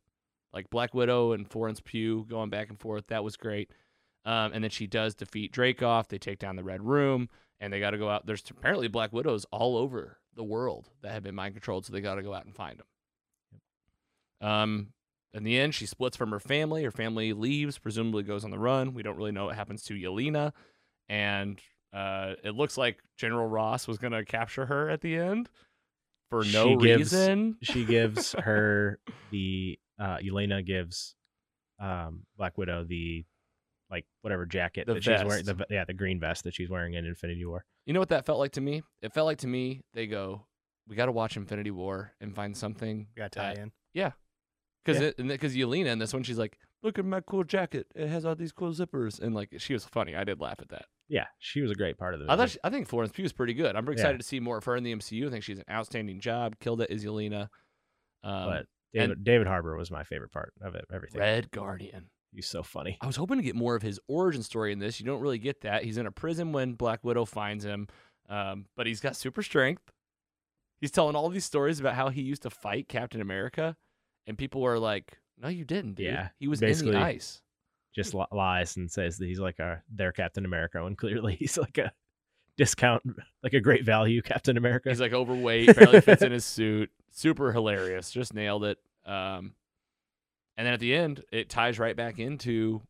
Like Black Widow and Florence Pugh going back and forth. That was great. Um, and then she does defeat Dreykov. They take down the Red Room, and they got to go out. There's apparently Black Widows all over the world that have been mind controlled, so they got to go out and find them. Um, in the end, she splits from her family. Her family leaves, presumably goes on the run. We don't really know what happens to Yelena, and uh, it looks like General Ross was going to capture her at the end for no She gives- reason. She gives her the uh Yelena gives um Black Widow the like whatever jacket The that she's wearing. The, yeah, the green vest that she's wearing in Infinity War. You know what that felt like to me? It felt like to me they go, we got to watch Infinity War and find something We got to tie that- in. Because Yeah. because Yelena in this one she's like, look at my cool jacket. It has all these cool zippers and like she was funny. I did laugh at that. Yeah, she was a great part of the I thought she, I think Florence Pugh is pretty good. I'm excited Yeah. to see more of her in the MCU. I think she's an outstanding job. Killed it as Yelena. Um, but David, David Harbour was my favorite part of it. Everything. Red Guardian. He's so funny. I was hoping to get more of his origin story in this. You don't really get that. He's in a prison when Black Widow finds him, um, but he's got super strength. He's telling all these stories about how he used to fight Captain America, and people were like, "No, you didn't, dude. Yeah, he was in the ice." Just li- lies and says that he's like a their Captain America when clearly he's like a discount, like a great value Captain America. He's like overweight, barely fits in his suit. Super hilarious. Just nailed it. Um, and then at the end, it ties right back into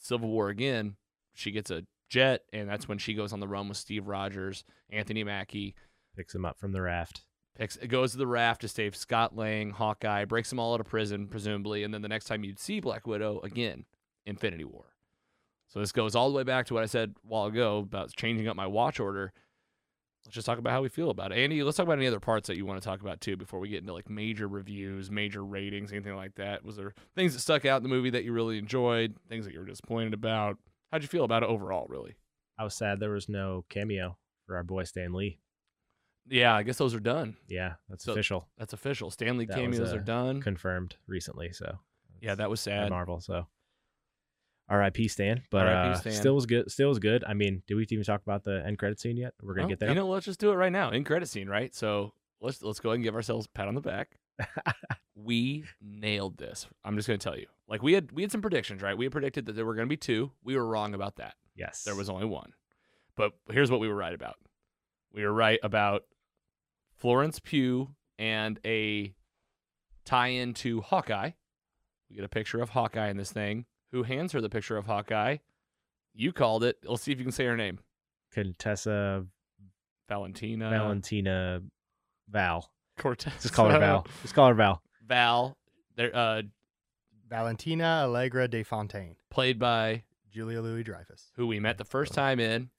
Civil War again. She gets a jet, and that's when she goes on the run with Steve Rogers, Anthony Mackie. picks him up from the raft. Picks, goes to the raft to save Scott Lang, Hawkeye, breaks them all out of prison, presumably, and then the next time you'd see Black Widow again, Infinity War. So this goes all the way back to what I said a while ago about changing up my watch order. Let's just talk about how we feel about it. Andy, let's talk about any other parts that you want to talk about too before we get into like major reviews, major ratings, anything like that. Was there things that stuck out in the movie that you really enjoyed, things that you were disappointed about? How'd you feel about it overall, really? I was sad there was no cameo for our boy Stan Lee. Yeah, I guess those are done. Yeah, that's So- official, That's official. Stanley That cameos uh, are done. confirmed recently. So yeah, that was sad. Marvel. So R.I.P. Stan, but uh, Stan. still was good. Still was good. I mean, did we even talk about the end credit scene yet? We're gonna Oh, get there. You know, let's just do it right now End credit scene, right? So let's let's go ahead and give ourselves a pat on the back. we nailed this. I'm just gonna tell you. Like we had we had some predictions, right? We had predicted that there were gonna be two. We were wrong about that. yes, There was only one. But here's what we were right about. We were right about Florence Pugh and a tie-in to Hawkeye. We get a picture of Hawkeye in this thing. Who hands her the picture of Hawkeye? You called it. Let's see if you can say her name. Contessa Valentina. Valentina Val. Cortez. Just call her Val. Just call her Val. Val. There, uh, Valentina Allegra de Fontaine, played by Julia Louis Dreyfus. who we met the first time in,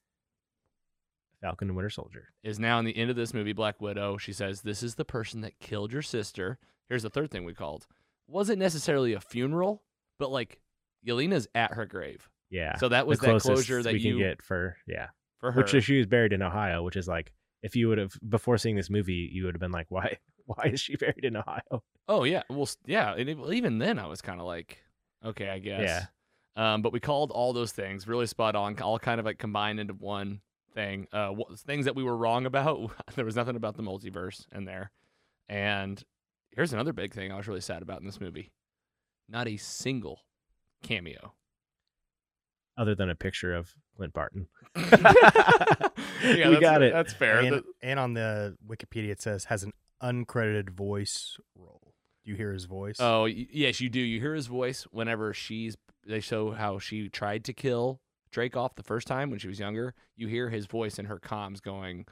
Falcon and Winter Soldier. is now in the end of this movie, Black Widow. She says, This is the person that killed your sister. Here's the third thing we called. Wasn't necessarily a funeral, but like Yelena's at her grave. Yeah. So that was the that closure that we you can get for yeah. for her. Which she was buried in Ohio, which is like if you would have before seeing this movie, you would have been like, why why is she buried in Ohio? oh yeah, well yeah, and it- even then I was kind of like, okay, I guess. Yeah. Um, but we called all those things really spot on, all kind of like combined into one thing. Uh, things that we were wrong about. there was nothing about the multiverse in there. And here's another big thing I was really sad about in this movie: not a single cameo. Other than a picture of Clint Barton. yeah, We that's- got it. That's fair. And, and on the Wikipedia it says has an uncredited voice role. Do you hear his voice? Oh, yes, you do. You hear his voice whenever she's. They show how she tried to kill Dreykov the first time when she was younger. You hear his voice in her comms going,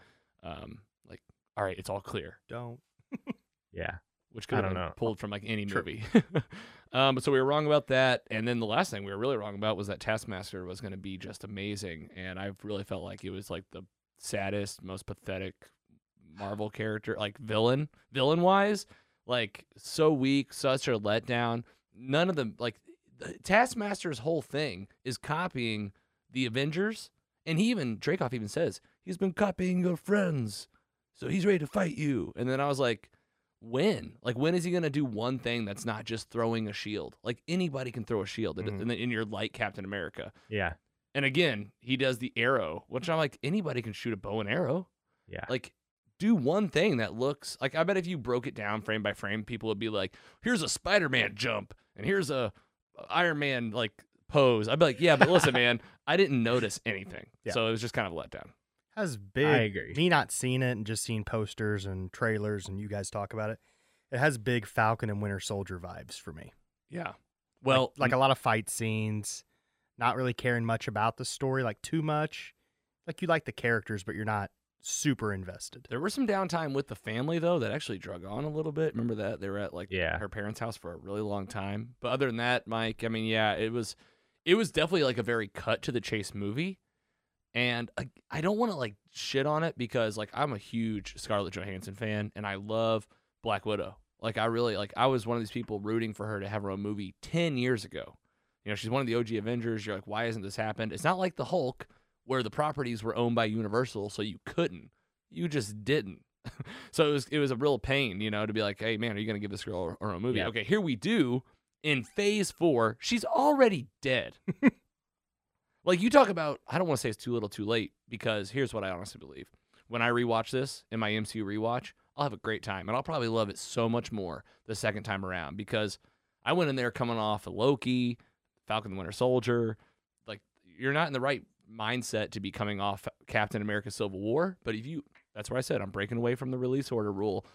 um, like, "All right, it's all clear," don't. Yeah. which could I have been know. pulled from like any True. movie. um, but so we were wrong about that. And then the last thing we were really wrong about was that Taskmaster was going to be just amazing, and I really felt like it was like the saddest, most pathetic Marvel character, like villain, villain wise, like so weak, such a letdown. None of them, like Taskmaster's whole thing is copying the Avengers, and he even Dreykov even says he's been copying your friends, so he's ready to fight you. And then I was like, when? Like when is he gonna do one thing that's not just throwing a shield? Like anybody can throw a shield, and Mhm. and then in your light Captain America. Yeah. And again, he does the arrow, which I'm like, anybody can shoot a bow and arrow. Yeah. Like, do one thing that looks like I bet if you broke it down frame by frame, people would be like, here's a Spider Man jump, and here's a Iron Man like pose. I'd be like, yeah, but listen, man, I didn't notice anything. Yeah. So it was just kind of a letdown. Has big. I agree. Me not seeing it and just seeing posters and trailers and you guys talk about it. It has big Falcon and Winter Soldier vibes for me. Yeah. Well, like, like a lot of fight scenes, not really caring much about the story, like too much. Like you like the characters, but you're not super invested. there was some downtime with the family though that actually drug on a little bit. Remember that they were at like Yeah. her parents' house for a really long time. But other than that, Mike, I mean, yeah, it was it was definitely like a very cut to the chase movie. And I, I don't want to like shit on it because like I'm a huge Scarlett Johansson fan and I love Black Widow. Like I really like I was one of these people rooting for her to have her own movie 10 years ago. You know, she's one of the OG Avengers. You're like, why hasn't this happened? It's not like the Hulk where the properties were owned by Universal, so you couldn't. You just didn't. so it was it was a real pain, you know, to be like, hey man, are you gonna give this girl her, own movie? Yeah. Okay, here we do. In phase four, she's already dead. like you talk about, I don't want to say it's too little, too late, because here's what I honestly believe. When I rewatch this in my MCU rewatch, I'll have a great time, and I'll probably love it so much more the second time around because I went in there coming off of Loki, Falcon the Winter Soldier. Like you're not in the right mindset to be coming off Captain America: Civil War, but if you, that's where I said I'm breaking away from the release order rule.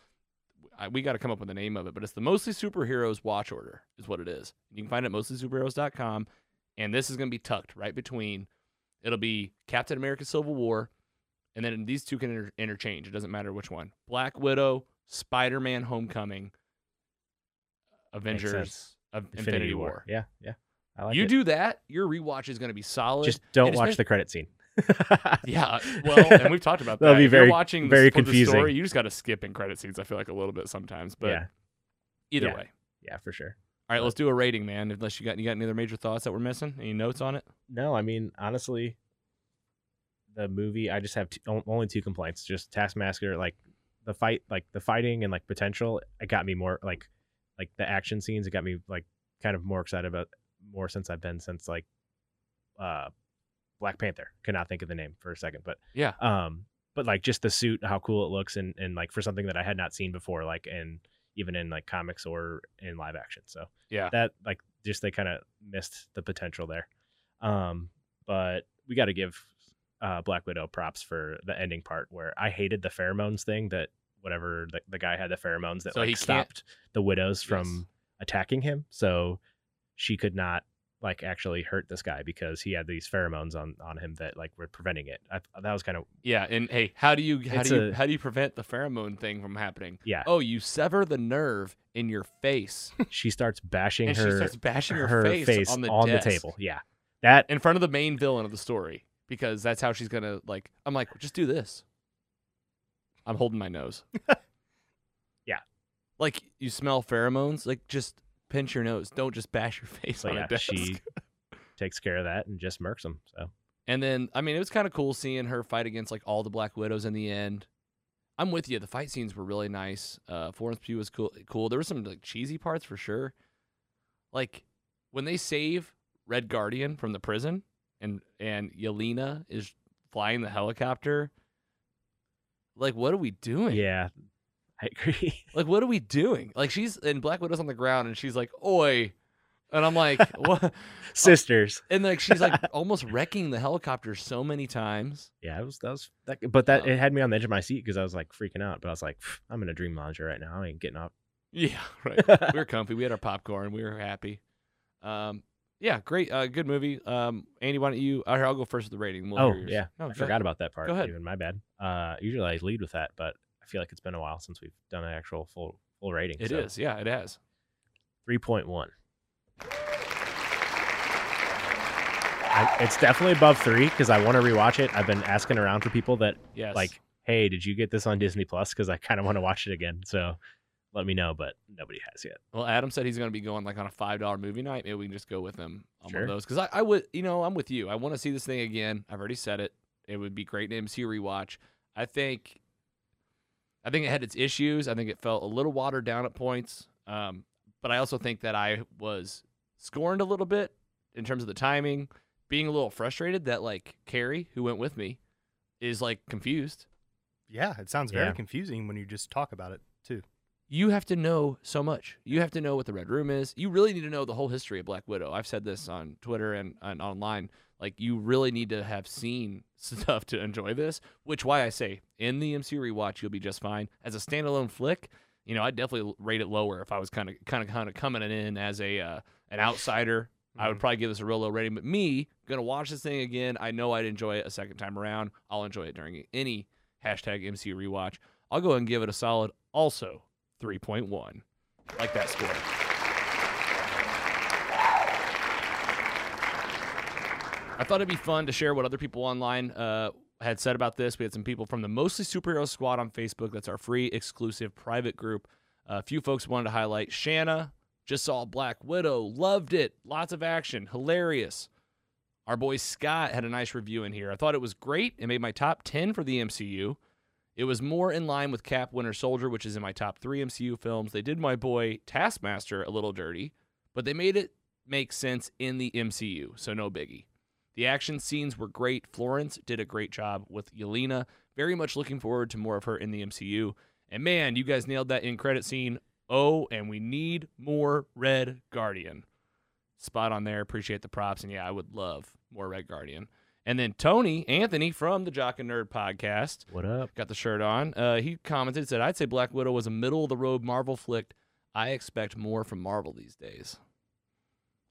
I, we got to come up with the name of it, but it's the Mostly Superheroes Watch Order, is what it is. You can find it at mostlysuperheroes.com, and this is going to be tucked right between. It'll be Captain America: Civil War, and then these two can inter- interchange. It doesn't matter which one. Black Widow, Spider Man: Homecoming, Avengers Infinity, War. Yeah, yeah. I like you it. do that, your rewatch is going to be solid. Just don't watch the credit scene. Yeah, well, and we've talked about that. That'll be if you're very- watching the, very confusing. story, you just got to skip in credit scenes. I feel like a little bit sometimes, but yeah, either Yeah. way. yeah, for sure. All right, let's do a rating, man. Unless you got you got any other major thoughts that we're missing? Any notes on it? No, I mean honestly, the movie. I just have two, only two complaints. Just Taskmaster, like the fight, like the fighting and like potential. It got me more like, like the action scenes. It got me like kind of more excited about more since I've been since like, uh, Black Panther. Could not think of the name for a second, but Yeah. um, but like just the suit, how cool it looks, and and like for something that I had not seen before, like and even in like comics or in live action. So Yeah. that like just they kind of missed the potential there. Um, but we got to give uh, Black Widow props for the ending part where I hated the pheromones thing that whatever the, the guy had the pheromones that So like stopped the widows from Yes. attacking him. So she could not like actually hurt this guy because he had these pheromones on on him that like were preventing it. I, that was kind of Yeah, and hey, how do you how do you a- how do you prevent the pheromone thing from happening? yeah. Oh, you sever the nerve in your face, She starts bashing and she her starts bashing her, her face, on the desk, table. Yeah, that in front of the main villain of the story because that's how she's gonna like. I'm like, just do this. I'm holding my nose. Yeah. like you smell pheromones. Like just pinch your nose. Don't just bash your face so on yeah a desk. she takes care of that and just murks him. So And then, I mean, it was kind of cool seeing her fight against like all the Black Widows in the end. I'm with you. The fight scenes were really nice. Uh, Florence Pugh was cool. Cool. There were some like cheesy parts for sure. Like when they save Red Guardian from the prison, and and Yelena is flying the helicopter. Like, what are we doing? yeah, I agree. Like, what are we doing? Like, she's and Black Widow's on the ground, and she's like, "Oi," and I'm like, "What?" Sisters. And like, she's like almost wrecking the helicopter so many times. Yeah, it was that was that, but that Um, it had me on the edge of my seat because I was like freaking out. But I was like, I'm in a dream launcher right now. I ain't getting up. Yeah, right. we were comfy. We had our popcorn. We were happy. Um, yeah, great, uh, good movie. Um, Andy, why don't you? Right, I'll go first with the rating. We'll oh yeah, No, I forgot ahead. about that part. Go ahead. Even my bad. Uh, usually I lead with that, but feel like it's been a while since we've done an actual full full rating. It is. Yeah, it has. three point one. It's definitely above three because I want to rewatch it. I've been asking around for people that Yes. like, hey, did you get this on Disney Plus? Because I kind of want to watch it again. So let me know, but nobody has yet. well, Adam said he's going to be going like on a five dollar movie night. Maybe we can just go with him on one of those because I, I would, you know, I'm with you. I want to see this thing again. I've already said it. It would be great in MC rewatch. I think. I think it had its issues. I think it felt a little watered down at points. Um, but I also think that I was scorned a little bit in terms of the timing, being a little frustrated that like Carrie, who went with me, is like confused. Yeah, it sounds very Yeah. confusing when you just talk about it too. You have to know so much. You have to know what the Red Room is. You really need to know the whole history of Black Widow. I've said this on Twitter and, and online. Like you really need to have seen stuff to enjoy this. Which why I say in the MCU rewatch you'll be just fine. As a standalone flick, you know I'd definitely rate it lower if I was kind of kind of kind of coming in as a uh, an outsider. I would Mhm. probably give this a real low rating. But me gonna watch this thing again. I know I'd enjoy it a second time around. I'll enjoy it during any hashtag MCU rewatch. I'll go ahead and give it a solid also 3.1. Like that score. I thought it'd be fun to share what other people online uh, had said about this. We had some people from the Mostly Superhero Squad on Facebook. That's our free, exclusive, private group. a few folks wanted to highlight Shanna. Just saw Black Widow. Loved it. Lots of action. Hilarious. Our boy Scott had a nice review in here. I thought it was great. It made my top 10 for the MCU. It was more in line with Cap Winter Soldier, which is in my top three MCU films. They did my boy Taskmaster a little dirty, but they made it make sense in the MCU, so no biggie. The action scenes were great. Florence did a great job with Yelena. Very much looking forward to more of her in the MCU. And man, you guys nailed that in credit scene. Oh, and we need more Red Guardian. Spot on there. Appreciate the props. And yeah, I would love more Red Guardian. And then Tony Anthony from the Jock and Nerd podcast What up? got the shirt on. Uh, he commented, said, I'd say Black Widow was a middle of the road Marvel flick. I expect more from Marvel these days.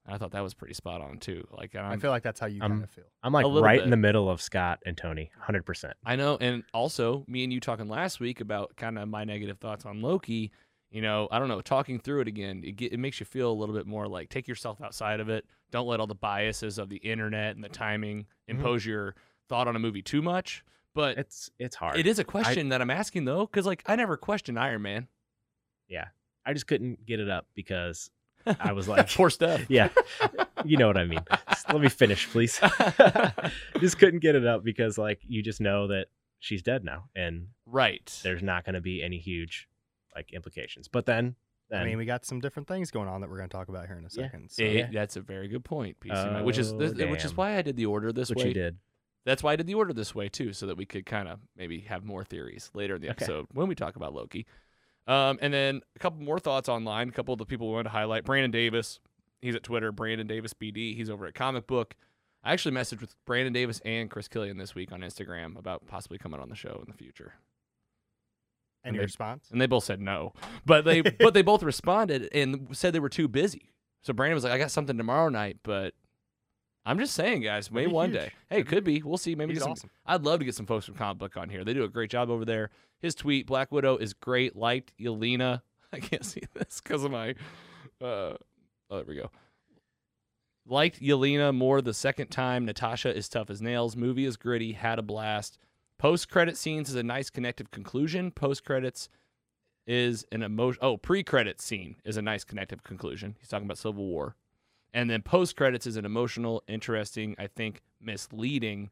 I thought that was pretty spot on too. Like I I'm, feel like that's how you I'm- kind of feel. I'm like right bit. in the middle of Scott and Tony, 100%. I know, and also me and you talking last week about kind of my negative thoughts on Loki. You know, I don't know. Talking through it again, it, get, it makes you feel a little bit more like take yourself outside of it. Don't let all the biases of the internet and the timing mm-hmm. impose your thought on a movie too much. But It's it's hard. it is a question that I'm asking though, because like I never questioned Iron Man. Yeah, I just couldn't get it up because I was like, Poor Steph. yeah, you know what I mean. Just let me finish, please. just couldn't get it up because like you just know that she's dead now, and Right. there's not going to be any huge like implications. But then, then I mean, we got some different things going on that we're going to talk about here in a Yeah. second. So. Yeah. That's a very good point, PC, Mike, which is Oh, this, which is damn. why I did the order this what way. you did. That's why I did the order this way too, so that we could kind of maybe have more theories later in the Okay. episode when we talk about Loki. Um, and then a couple more thoughts online. A couple of the people we wanted to highlight. Brandon Davis, he's at Twitter. Brandon Davis BD. He's over at Comic Book. I actually messaged with Brandon Davis and Chris Killian this week on Instagram about possibly coming on the show in the future, Any they- response? and they both said no. But they but they both responded and said they were too busy. So Brandon was like, "I got something tomorrow night, but." I'm just saying, guys. Maybe one huge. day. Hey, it could be. We'll see. Maybe He's some, awesome. I'd love to get some folks from Comic Book on here. They do a great job over there. His tweet, Black Widow is great. Liked Yelena. I can't see this because of my. Uh, oh, there we go. Liked Yelena more the second time. Natasha is tough as nails. Movie is gritty. Had a blast. Post credit scenes is a nice connective conclusion. Post credits is an emotion. Oh, pre credit scene is a nice connective conclusion. He's talking about Civil War. And then post credits is an emotional, interesting, I think misleading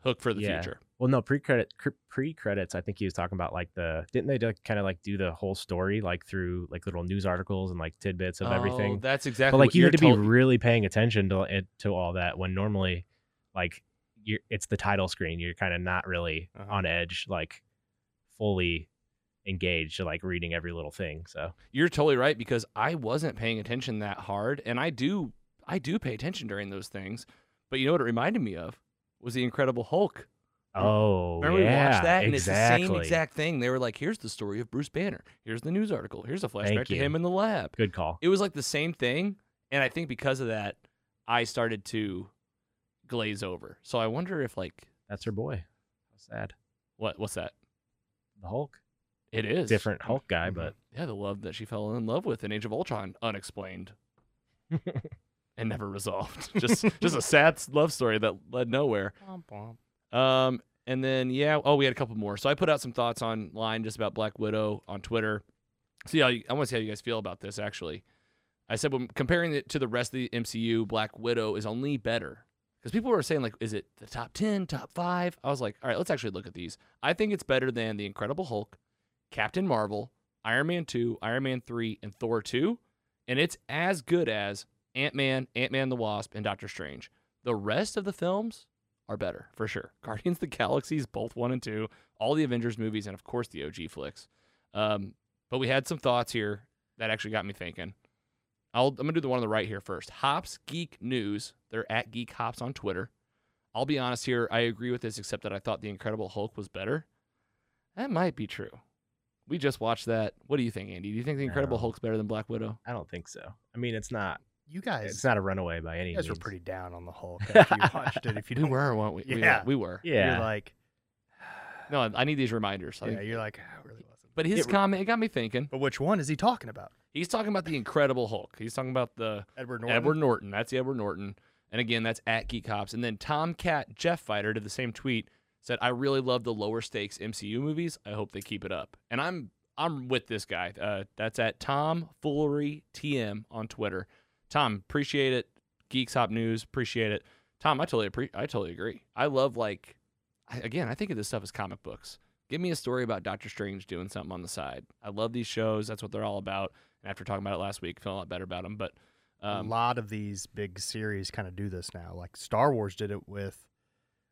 hook for the Yeah. future. Well, no pre credit pre credits. I think he was talking about like the didn't they kind of like do the whole story like through like little news articles and like tidbits of Oh, everything. That's exactly. but like you need to be told- really paying attention to it to all that when normally like you're it's the title screen you're kind of not really Uh-huh. on edge like fully engaged to like reading every little thing so You're totally right because I wasn't paying attention that hard, and I do. I do pay attention during those things. But you know what it reminded me of was the Incredible Hulk. oh Remember yeah we watched that, and exactly. it's the same exact thing. They were like, "Here's the story of Bruce Banner. Here's the news article. Here's a flashback to him in the lab." good call It was like the same thing, and I think because of that, I started to glaze over. So I wonder if like that's her boy how sad what what's that? the hulk It is different hulk guy Mhm. but Yeah, the love that she fell in love with in Age of Ultron, unexplained and never resolved. just just a sad love story that led nowhere. Um, and then yeah, oh, we had a couple more. So I put out some thoughts online just about Black Widow on Twitter. See how you, I want to see how you guys feel about this. Actually, I said when comparing it to the rest of the MCU, Black Widow is only better because people were saying like, is it the top ten, top five? I was like, all right, let's actually look at these. I think it's better than the Incredible Hulk, Captain Marvel, Iron Man two, Iron Man three, and Thor two, and it's as good as Ant Man, Ant Man the Wasp, and Doctor Strange. The rest of the films are better for sure. Guardians of the Galaxies, both one and two, all the Avengers movies, and of course the OG flicks. Um, but we had some thoughts here that actually got me thinking. I'll, I'm gonna do the one on the right here first. Hops Geek News. They're at Geek Hops on Twitter. I'll be honest here. I agree with this, except that I thought the Incredible Hulk was better. That might be true. We just watched that. What do you think, Andy? Do you think the Incredible No. Hulk's better than Black Widow? i don't think so i mean it's not You guys, it's not a runaway by any means. you guys were pretty down on the Hulk after you watched it. If you We don't, were, weren't we? We were. Yeah. We were. yeah you're like, No, I- I need these reminders. I yeah, think- you're like, "Ah, it really wasn't. But his It- comment it got me thinking. But which one is he talking about? He's talking about the Incredible Hulk. He's talking about the Edward Norton. Edward Norton. That's the Edward Norton. And again, that's at Geek Hops. And then Tomcat Jeff Fighter did the same tweet. Said, "I really love the lower stakes MCU movies. I hope they keep it up." And I'm I'm with this guy. Uh, that's at Tom Foolery TM on Twitter. Tom, appreciate it. Geeks Hop News, appreciate it. Tom, I totally appre- I totally agree. I love like I, again, I think of this stuff as comic books. Give me a story about Doctor Strange doing something on the side. I love these shows. That's what they're all about. And after talking about it last week, I feel a lot better about them. But a um, lot of these big series kind of do this now. Like Star Wars did it with,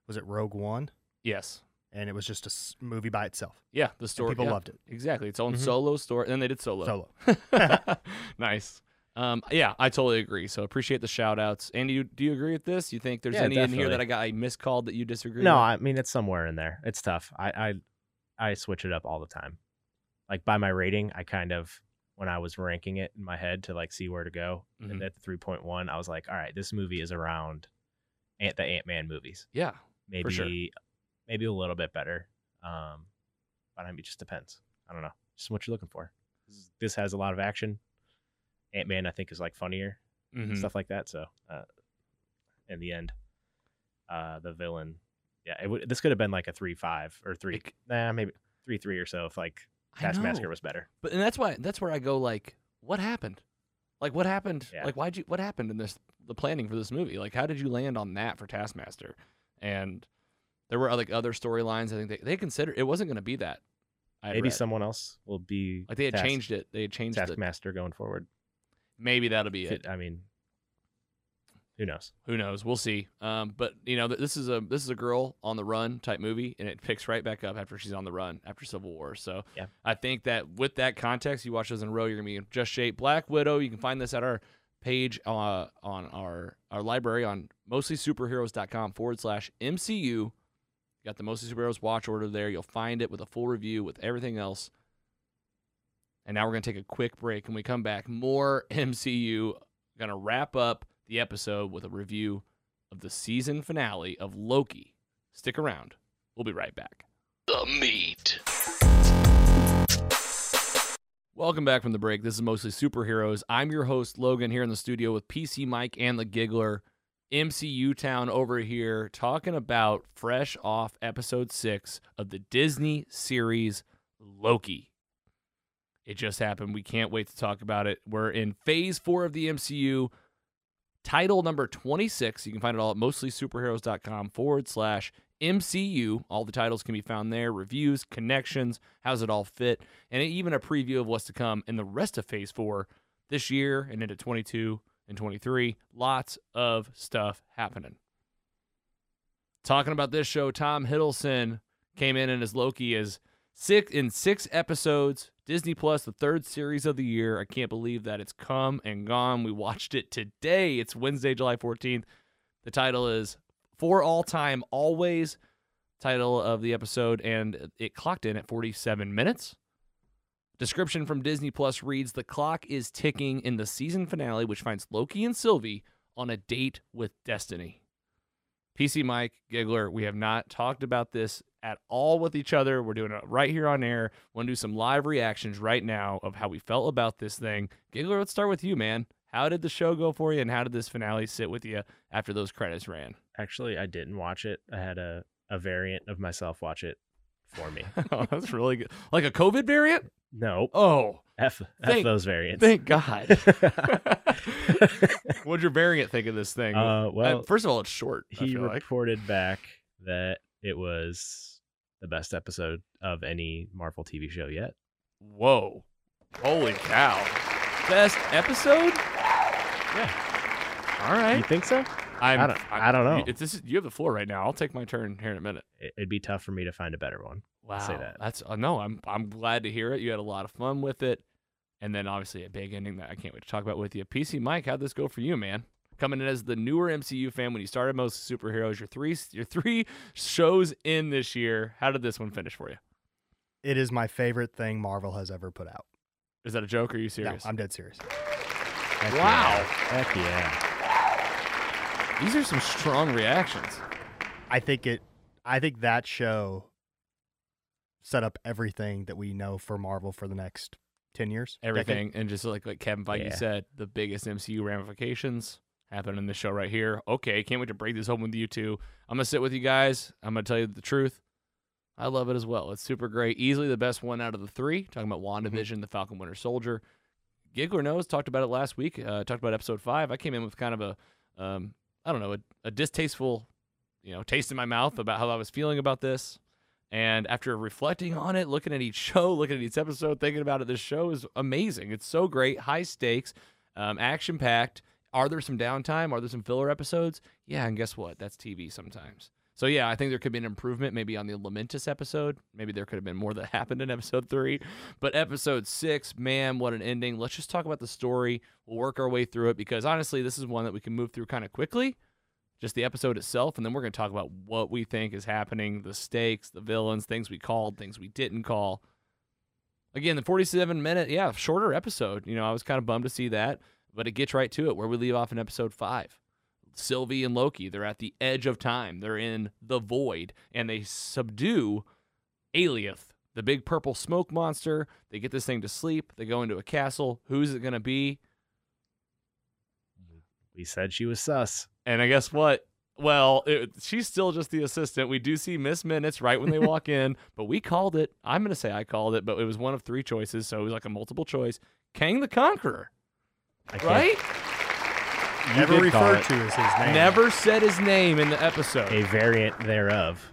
was it Rogue One? Yes, And it was just a s- movie by itself. yeah, the story. people yeah, loved it. exactly. Its own Mhm. solo story. And then they did solo. Solo. nice. Um, yeah, I totally agree. So appreciate the shout outs. Andy, you, do you agree with this? You think there's Yeah, any in here definitely. that I got I miscalled that you disagree with? No, with? I mean it's somewhere in there. It's tough. I, I I switch it up all the time. Like by my rating, I kind of when I was ranking it in my head to like see where to go, Mhm. and at the three point one, I was like, all right, this movie is around Ant the Ant Man movies. yeah. Maybe sure. Maybe a little bit better. Um, but I mean, it just depends. I don't know. Just what you're looking for. This- has a lot of action. Ant Man, I think, is like funnier Mhm. stuff like that. So, uh, in the end, uh, the villain, yeah, it would. This could have been like a three five or three, It nah, maybe three three or so if like Taskmaster was better. But and that's why that's where I go like, what happened? Like what happened? Yeah. Like why'd you what happened in this the planning for this movie? Like how did you land on that for Taskmaster? And there were like other storylines. I think they they considered it wasn't going to be that. I maybe read. someone else will be like they had Task- changed it. They had changed it. Taskmaster going forward. Maybe that'll be it. it- I mean, who knows? Who knows? We'll see. Um, but you know, th- this is a this is a girl on the run type movie, and it picks right back up after she's on the run after Civil War. So Yeah. I think that with that context, you watch those in a row, you're gonna be just shape. Black Widow. You can find this at our page uh, on our our library on mostlysuperheroes.com forward slash MCU. You got the Mostly Superheroes watch order there. You'll find it with a full review with everything else. And now we're gonna take a quick break. When we come back, more MCU. Gonna wrap up the episode with a review of the season finale of Loki. Stick around. We'll be right back. The meat. Welcome back from the break. This is mostly superheroes. I'm your host, Logan, here in the studio with PC Mike and the Giggler. MCU Town over here talking about fresh off episode six of the Disney series Loki. It just happened. We can't wait to talk about it. We're in phase four of the MCU, title number 26. You can find it all at mostlysuperheroes.com forward slash MCU. All the titles can be found there reviews, connections, how's it all fit, and even a preview of what's to come in the rest of phase four this year and into 22 and 23. Lots of stuff happening. Talking about this show, Tom Hiddleston came in and as Loki is six in six episodes. Disney Plus, the third series of the year. I can't believe that it's come and gone. We watched it today. It's Wednesday, July 14th. The title is For All Time Always, title of the episode, and it clocked in at 47 minutes. Description from Disney Plus reads The clock is ticking in the season finale, which finds Loki and Sylvie on a date with destiny. PC Mike, Giggler, we have not talked about this at all with each other. We're doing it right here on air. Want to do some live reactions right now of how we felt about this thing. Giggler, let's start with you, man. How did the show go for you, and how did this finale sit with you after those credits ran? Actually, I didn't watch it. I had a, a variant of myself watch it for me. oh, that's really good. Like a COVID variant? No, Oh, F, F Thank- those variants. thank God. What'd your variant think of this thing? uh, well, Uh, first of all, it's short. He feel like. reported back that it was the best episode of any Marvel TV show yet. Whoa. Holy cow. Best episode? Yeah. All right. You think so? I'm, I don't- I don't know. It's, this is, you have the floor right now. I'll take my turn here in a minute. It- It'd be tough for me to find a better one. Wow. say that. That's uh, no, I'm I'm glad to hear it. You had a lot of fun with it. And then obviously a big ending that I can't wait to talk about with you. PC Mike, how'd this go for you, man? Coming in as the newer MCU fan when you started most superheroes, your three your three shows in this year. How did this one finish for you? It is my favorite thing Marvel has ever put out. Is that a joke or are you serious? No, I'm dead serious. Heck Wow. Yeah. Heck yeah. These are some strong reactions. I think it. I think that show set up everything that we know for Marvel for the next ten years. decade. Everything and just like like Kevin Feige Yeah. said, the biggest MCU ramifications happening in this show right here. Okay, can't wait to break this open with you two. I'm gonna sit with you guys. I'm gonna tell you the truth. I love it as well. It's super great. Easily the best one out of the three. Talking about WandaVision, the Falcon Winter Soldier. Giggler knows talked about it last week. Uh, talked about episode five. I came in with kind of a, um, I don't know, a, a distasteful, you know, taste in my mouth about how I was feeling about this. And after reflecting on it, looking at each show, looking at each episode, thinking about it, this show is amazing. It's so great, high stakes, um, action packed. Are there some downtime? Are there some filler episodes? Yeah, and guess what? That's TV sometimes. So yeah, I think there could be an improvement maybe on the Lamentis episode. Maybe there could have been more that happened in episode three. But episode six, man, what an ending. Let's just talk about the story. We'll work our way through it because honestly, this is one that we can move through kind of quickly. Just the episode itself, and then we're going to talk about what we think is happening, the stakes, the villains, things we called, things we didn't call. Again, the 47 minute, yeah, shorter episode. You know, I was kind of bummed to see that, but it gets right to it where we leave off in episode five. Sylvie and Loki, they're at the edge of time. They're in the void and they subdue Alioth, the big purple smoke monster. They get this thing to sleep. They go into a castle. Who's it going to be? We said she was sus. And I guess what? Well, it, she's still just the assistant. We do see Miss Minutes right when they walk in, but we called it. I'm going to say I called it, but it was one of three choices, so it was like a multiple choice. Kang the Conqueror, I right? You Never referred to as his name. Never said his name in the episode. a variant thereof.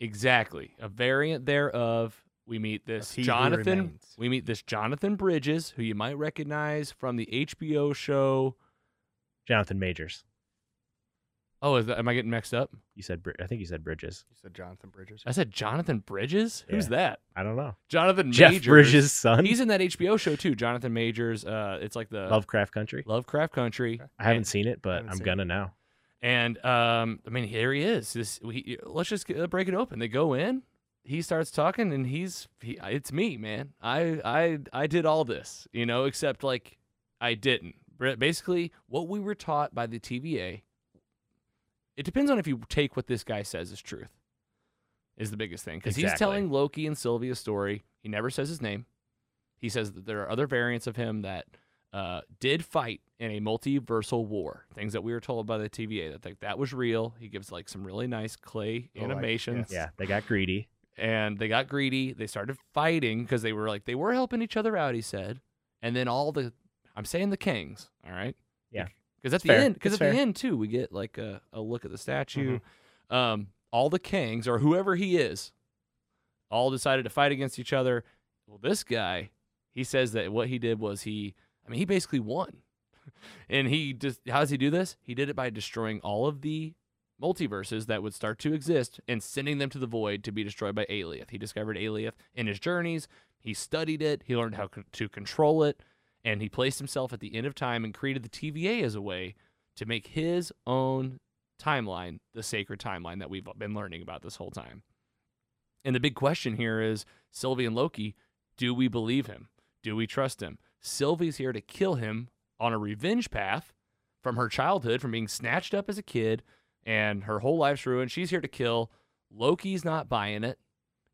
Exactly. A variant thereof. We meet this Of He Who Jonathan. We meet this Jonathan Bridges, who you might recognize from the HBO show. Jonathan Majors. Oh, is that, am I getting mixed up? You said Bri- I think you said Bridges. You said Jonathan Bridges. I said Jonathan Bridges. Who's Yeah. that? I don't know. Jonathan Jeff Majors. Bridges' son. He's in that HBO show too. Jonathan Majors. Uh, it's like the Lovecraft Country. Lovecraft Country. I haven't seen it, but haven't I'm seen gonna now. And um, I mean, here he is. This we, let's just get, break it open. They go in. He starts talking, and he's he, it's me, man. I I I did all this, you know, except like I didn't. Br- Basically, what we were taught by the TVA. It depends on if you take what this guy says as truth. Is the biggest thing because he's telling Loki and Sylvia a story. He never says his name. He says that there are other variants of him that uh, did fight in a multiversal war. Things that we were told by the TVA that like, that was real. He gives like some really nice clay Oh, animations, yes. Yeah, they got greedy. and they got greedy. They started fighting because they were like they were helping each other out. He said, and then all the I'm saying the kings. All right, Yeah. Because at the fair. end, because at the end too, we get like a, a look at the statue. Mm-hmm. Um, all the kings or whoever he is, all decided to fight against each other. Well, this guy, he says that what he did was he, I mean, he basically won. and he just, how does he do this? He did it by destroying all of the multiverses that would start to exist and sending them to the void to be destroyed by Alioth. He discovered Alioth in his journeys. He studied it. He learned how to control it. And he placed himself at the end of time and created the TVA as a way to make his own timeline the sacred timeline that we've been learning about this whole time. And the big question here is Sylvie and Loki, do we believe him? Do we trust him? Sylvie's here to kill him on a revenge path from her childhood, from being snatched up as a kid, and her whole life's ruined. She's here to kill. Loki's not buying it.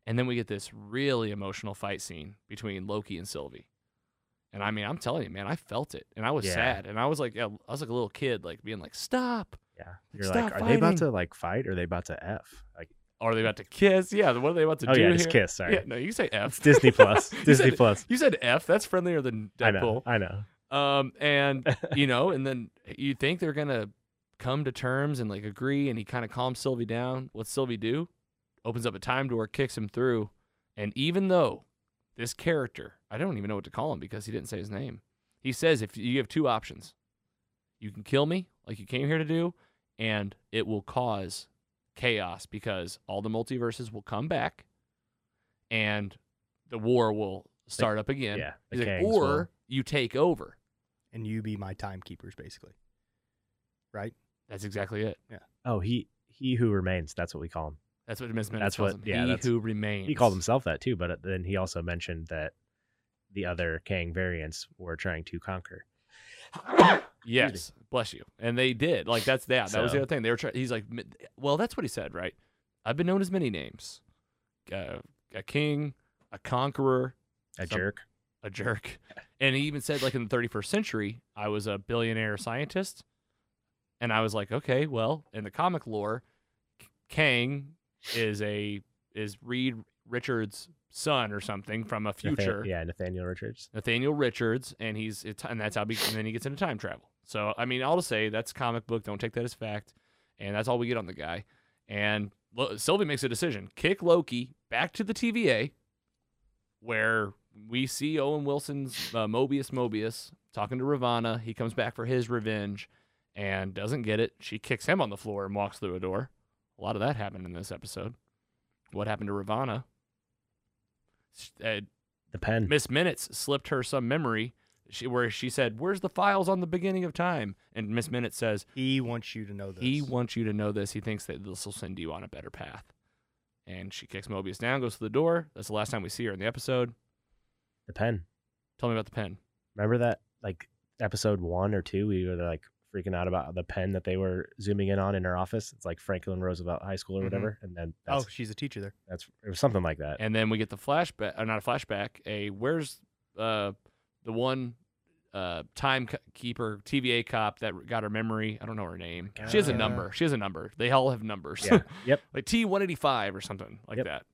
And then we get this really emotional fight scene between Loki and Sylvie. And I mean, I'm telling you, man, I felt it, and I was Yeah. sad, and I was like, I was like a little kid, like being like, "Stop!" Yeah, you're Stop like, are they about to like fight? Or are they about to f? Like, Are they about to kiss? Yeah, what are they about to oh do Oh yeah, here? just kiss. Sorry, Yeah, no, you say F. it's Disney Plus. You Disney said- Plus. You said F. That's friendlier than I know. Deadpool. I know. Um, and you know, and then you think they're gonna come to terms and like agree, and he kind of calms Sylvie down. What's Sylvie do? Opens up a time door, kicks him through, and even though this character, I don't even know what to call him because he didn't say his name. He says if you have two options, you can kill me like you came here to do, and it will cause chaos because all the multiverses will come back, and the war will start up again. yeah, He's like, or will- you take over. and you be my timekeepers, basically. Right? That's exactly it. Yeah. Oh, he he who remains. That's what we call him. That's what Miss Minutes That's calls what- him. yeah, he that's- who remains. He called himself that too, but uh, then he also mentioned that the other Kang variants were trying to conquer. Yes, bless you. And they did. Like that's that. That was the other thing. They were trying. He's like, well, that's what he said, right? I've been known as many names, uh, a king, a conqueror, A Some- jerk. a jerk, and he even said, like in the 31st century, I was a billionaire scientist, And I was like, okay, well, in the comic lore, K- Kang is a is Reed Richards' son or something from a Nathan- future. yeah, Nathaniel Richards. Nathaniel Richards, and he's it's, and that's how be, and then he gets into time travel. So I mean, all to say that's comic book. Don't take that as fact, and that's all we get on the guy. And Lo- Sylvie makes a decision: kick Loki back to the TVA, where we see Owen Wilson's uh, Mobius Mobius talking to Ravonna. He comes back for his revenge, and doesn't get it. She kicks him on the floor and walks through a door. A lot of that happened in this episode. What happened to Ravonna? S- Uh, The pen. Miss Minutes slipped her some memory she, where she said, Where's the files on the beginning of time? And Miss Minutes says, He wants you to know this. He wants you to know this. He thinks that this will send you on a better path. And she kicks Mobius down, goes to the door. That's the last time we see her in the episode. The pen. Tell me about the pen. Remember that like episode one or two, we were like freaking out about the pen that they were zooming in on in her office. It's like Franklin Roosevelt High School or Mhm. whatever. And then oh, she's a teacher there. that's it was something like that. And then we get the flashback, or not a flashback, a where's uh, the one uh, timekeeper TVA cop that got her memory? I don't know her name. She has a Uh, number. She has a number. They all have numbers. yeah. Yep. like T one eighty five or something like Yep. that.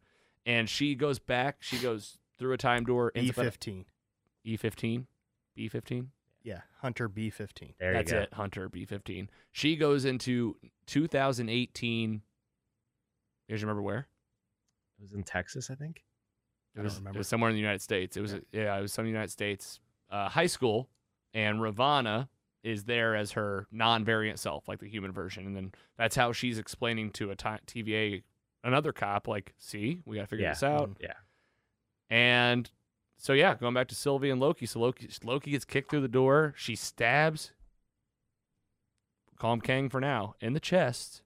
And she goes back. She goes through a time door. B ends up at fifteen. E fifteen, B fifteen. Yeah, Hunter B fifteen. There That's you go. it. Hunter B fifteen. She goes into 2018. You guys remember where? It was in Texas, I think. It I don't was, it was somewhere in the United States. It was yeah, it was some United States uh, high school, and Ravonna is there as her non-variant self, like the human version, and then that's how she's explaining to a TVA another cop, like, see, we gotta figure Yeah. this out. Mhm. Yeah. And so yeah, going back to Sylvie and Loki. So Loki Loki gets kicked through the door. She stabs. Call him Kang for now in the chest.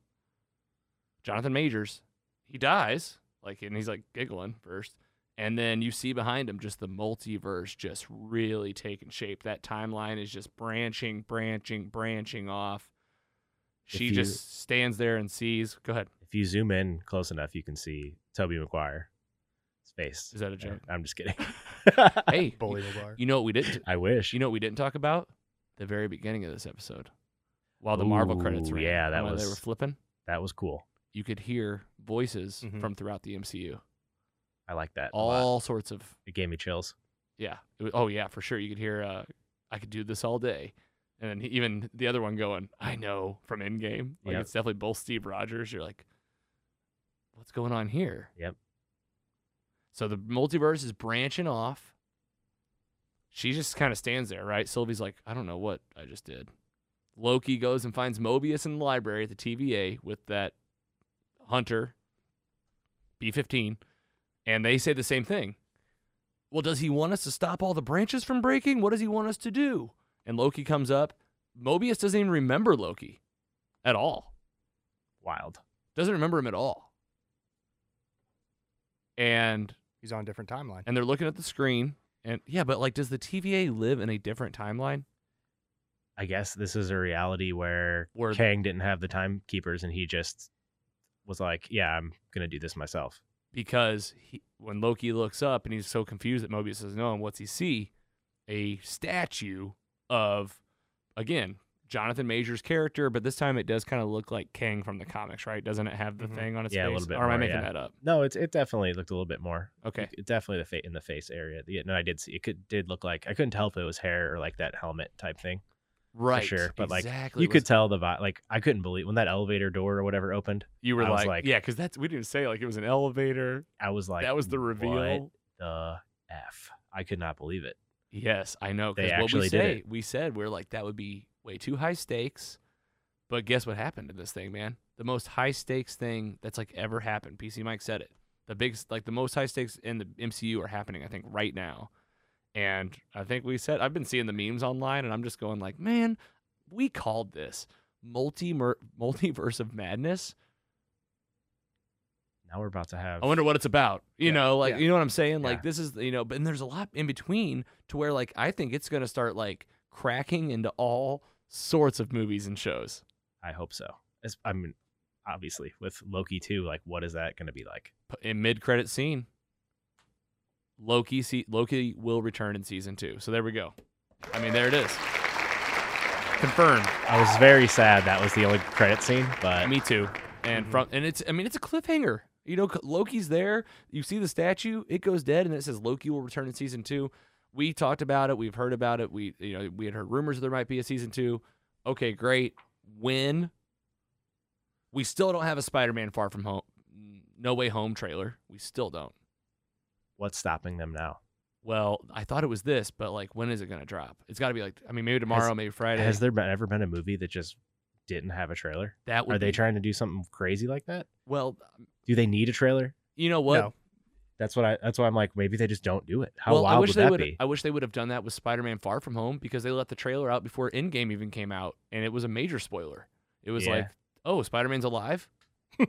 Jonathan Majors, he dies. Like and he's like giggling first, and then you see behind him just the multiverse just really taking shape. That timeline is just branching, branching, branching off. She you- just stands there and sees. Go ahead. If you zoom in close enough, you can see Tobey Maguire's face. Is that a joke? I'm just kidding. Hey, Bully Maguire. you know what we didn't? I wish. You know what we didn't talk about? The very beginning of this episode. While the Marvel credits Ooh, ran. yeah, that while they was- were flipping. that was cool. You could hear voices Mhm. from throughout the MCU. I like that. a lot. All sorts of It gave me chills. yeah. It was, oh yeah, for sure. You could hear uh, I could do this all day. And then even the other one going, I know from Endgame. Like Yep. it's definitely both Steve Rogers. You're like, what's going on here? Yep. So the multiverse is branching off. She just kind of stands there, right? Sylvie's like, I don't know what I just did. Loki goes and finds Mobius in the library at the TVA with that hunter, B 15, and they say the same thing. Well, does he want us to stop all the branches from breaking? What does he want us to do? And Loki comes up. Mobius doesn't even remember Loki at all. Wild. Doesn't remember him at all. And He's on a different timeline. and they're looking at the screen and yeah, but like does the TVA live in a different timeline? I guess this is a reality where Where- Kang didn't have the timekeepers and he just was like, "Yeah, I'm gonna do this myself." Because he, when Loki looks up and he's so confused that Mobius says no, and what's he see? A statue of again Jonathan Major's character, but this time it does kind of look like Kang from the comics, right? Doesn't it have the Mhm. thing on its Yeah, a face? little bit or am I making yeah. that up? No, it's it definitely looked a little bit more. Okay. It definitely the fa- in the face area. Yeah, no, I did see it. Could did look like I couldn't tell if it was hair or like that helmet type thing. Right. sure, but, like, you It could tell the vi- like I couldn't believe when that elevator door or whatever opened. you were I was like, like- yeah, because that's we didn't say like it was an elevator. I was like, that was the "What reveal. The f! I could not believe it. Yes, I know. Because what we did say, it. we said we're like that would be way too high stakes. But guess what happened to this thing, man? The most high stakes thing that's like ever happened. PC Mike said it. The big, like the most high stakes in the MCU are happening, I think, right now. And I think we said I've been seeing the memes online, and I'm just going like, man, we called this multi multiverse of madness. Now we're about to have. I wonder what it's about. You Yeah, know, like yeah. you know what I'm saying? Like Yeah. this is you know, but and there's a lot in between to where like I think it's gonna start like cracking into all sorts of movies and shows. I hope so. It's, I mean, obviously with Loki too. Like, what is that going to be like? In mid credit scene, Loki see Loki will return in season two. So there we go. I mean, there it is. confirmed. I was very sad that was the only credit scene, but Me too. And Mhm. from and it's I mean it's a cliffhanger. You know, Loki's there. You see the statue. It goes dead, and it says Loki will return in season two. We talked about it. We've heard about it. We you know we had heard rumors there might be a season two. Okay, great. When we still don't have a Spider-Man Far From Home, No Way Home trailer. We still don't. what's stopping them now? Well, I thought it was this, but like, when is it gonna drop? It's got to be like, I mean, maybe tomorrow, maybe Friday. Has there been, ever been a movie that just didn't have a trailer? that would Are they trying to do something crazy like that? Well, Do they need a trailer? you know what? No. That's what I. That's why I'm like, maybe they just don't do it. How well, wild I wish would they that would. be? I wish they would have done that with Spider-Man: Far From Home because they let the trailer out before Endgame even came out, and it was a major spoiler. It was Yeah. like, oh, Spider-Man's alive.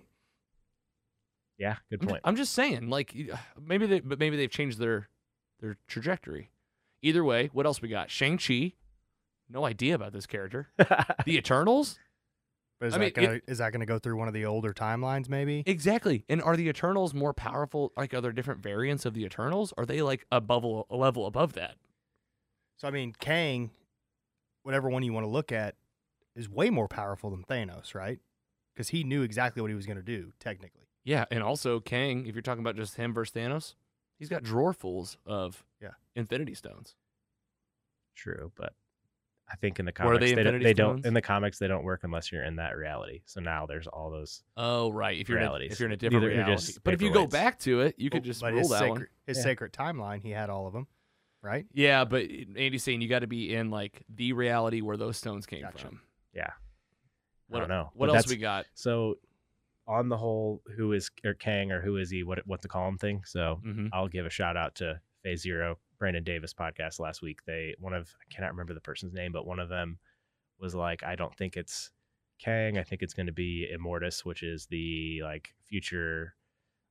yeah, good I'm, point. I'm just saying, like, maybe they, but maybe they've changed their their trajectory. Either way, what else we got? Shang Chi. No idea about this character. the Eternals. But is I that mean, gonna is that gonna go through one of the older timelines? Maybe. Exactly. And are the Eternals more powerful? Like, are there different variants of the Eternals? Are they like above a level above that? So I mean, Kang, whatever one you want to look at, is way more powerful than Thanos, right? Because he knew exactly what he was going to do, technically. Yeah, and also Kang, if you're talking about just him versus Thanos, he's got drawerfuls of Yeah. Infinity Stones. True, but I think in the comics they they, don't, they don't. In the comics, they don't work unless you're in that reality. So now there's all those. Oh, right. If you're in a, if you're in a different Either you're reality, but if you go back to it, you could Well, just but rule his that sacred, one. His Yeah. sacred timeline, he had all of them, right? Yeah, but Andy's saying you got to be in like the reality where those stones came Gotcha. from. Yeah, What, I don't know. What But else we got? So on the whole, who is or Kang or who is he? What what to call him thing? So hmm I'll give a shout out to Phase Zero, Brandon Davis podcast last week. They one of I cannot remember the person's name, but one of them was like, I don't think it's Kang. I think it's going to be Immortus, which is the like future,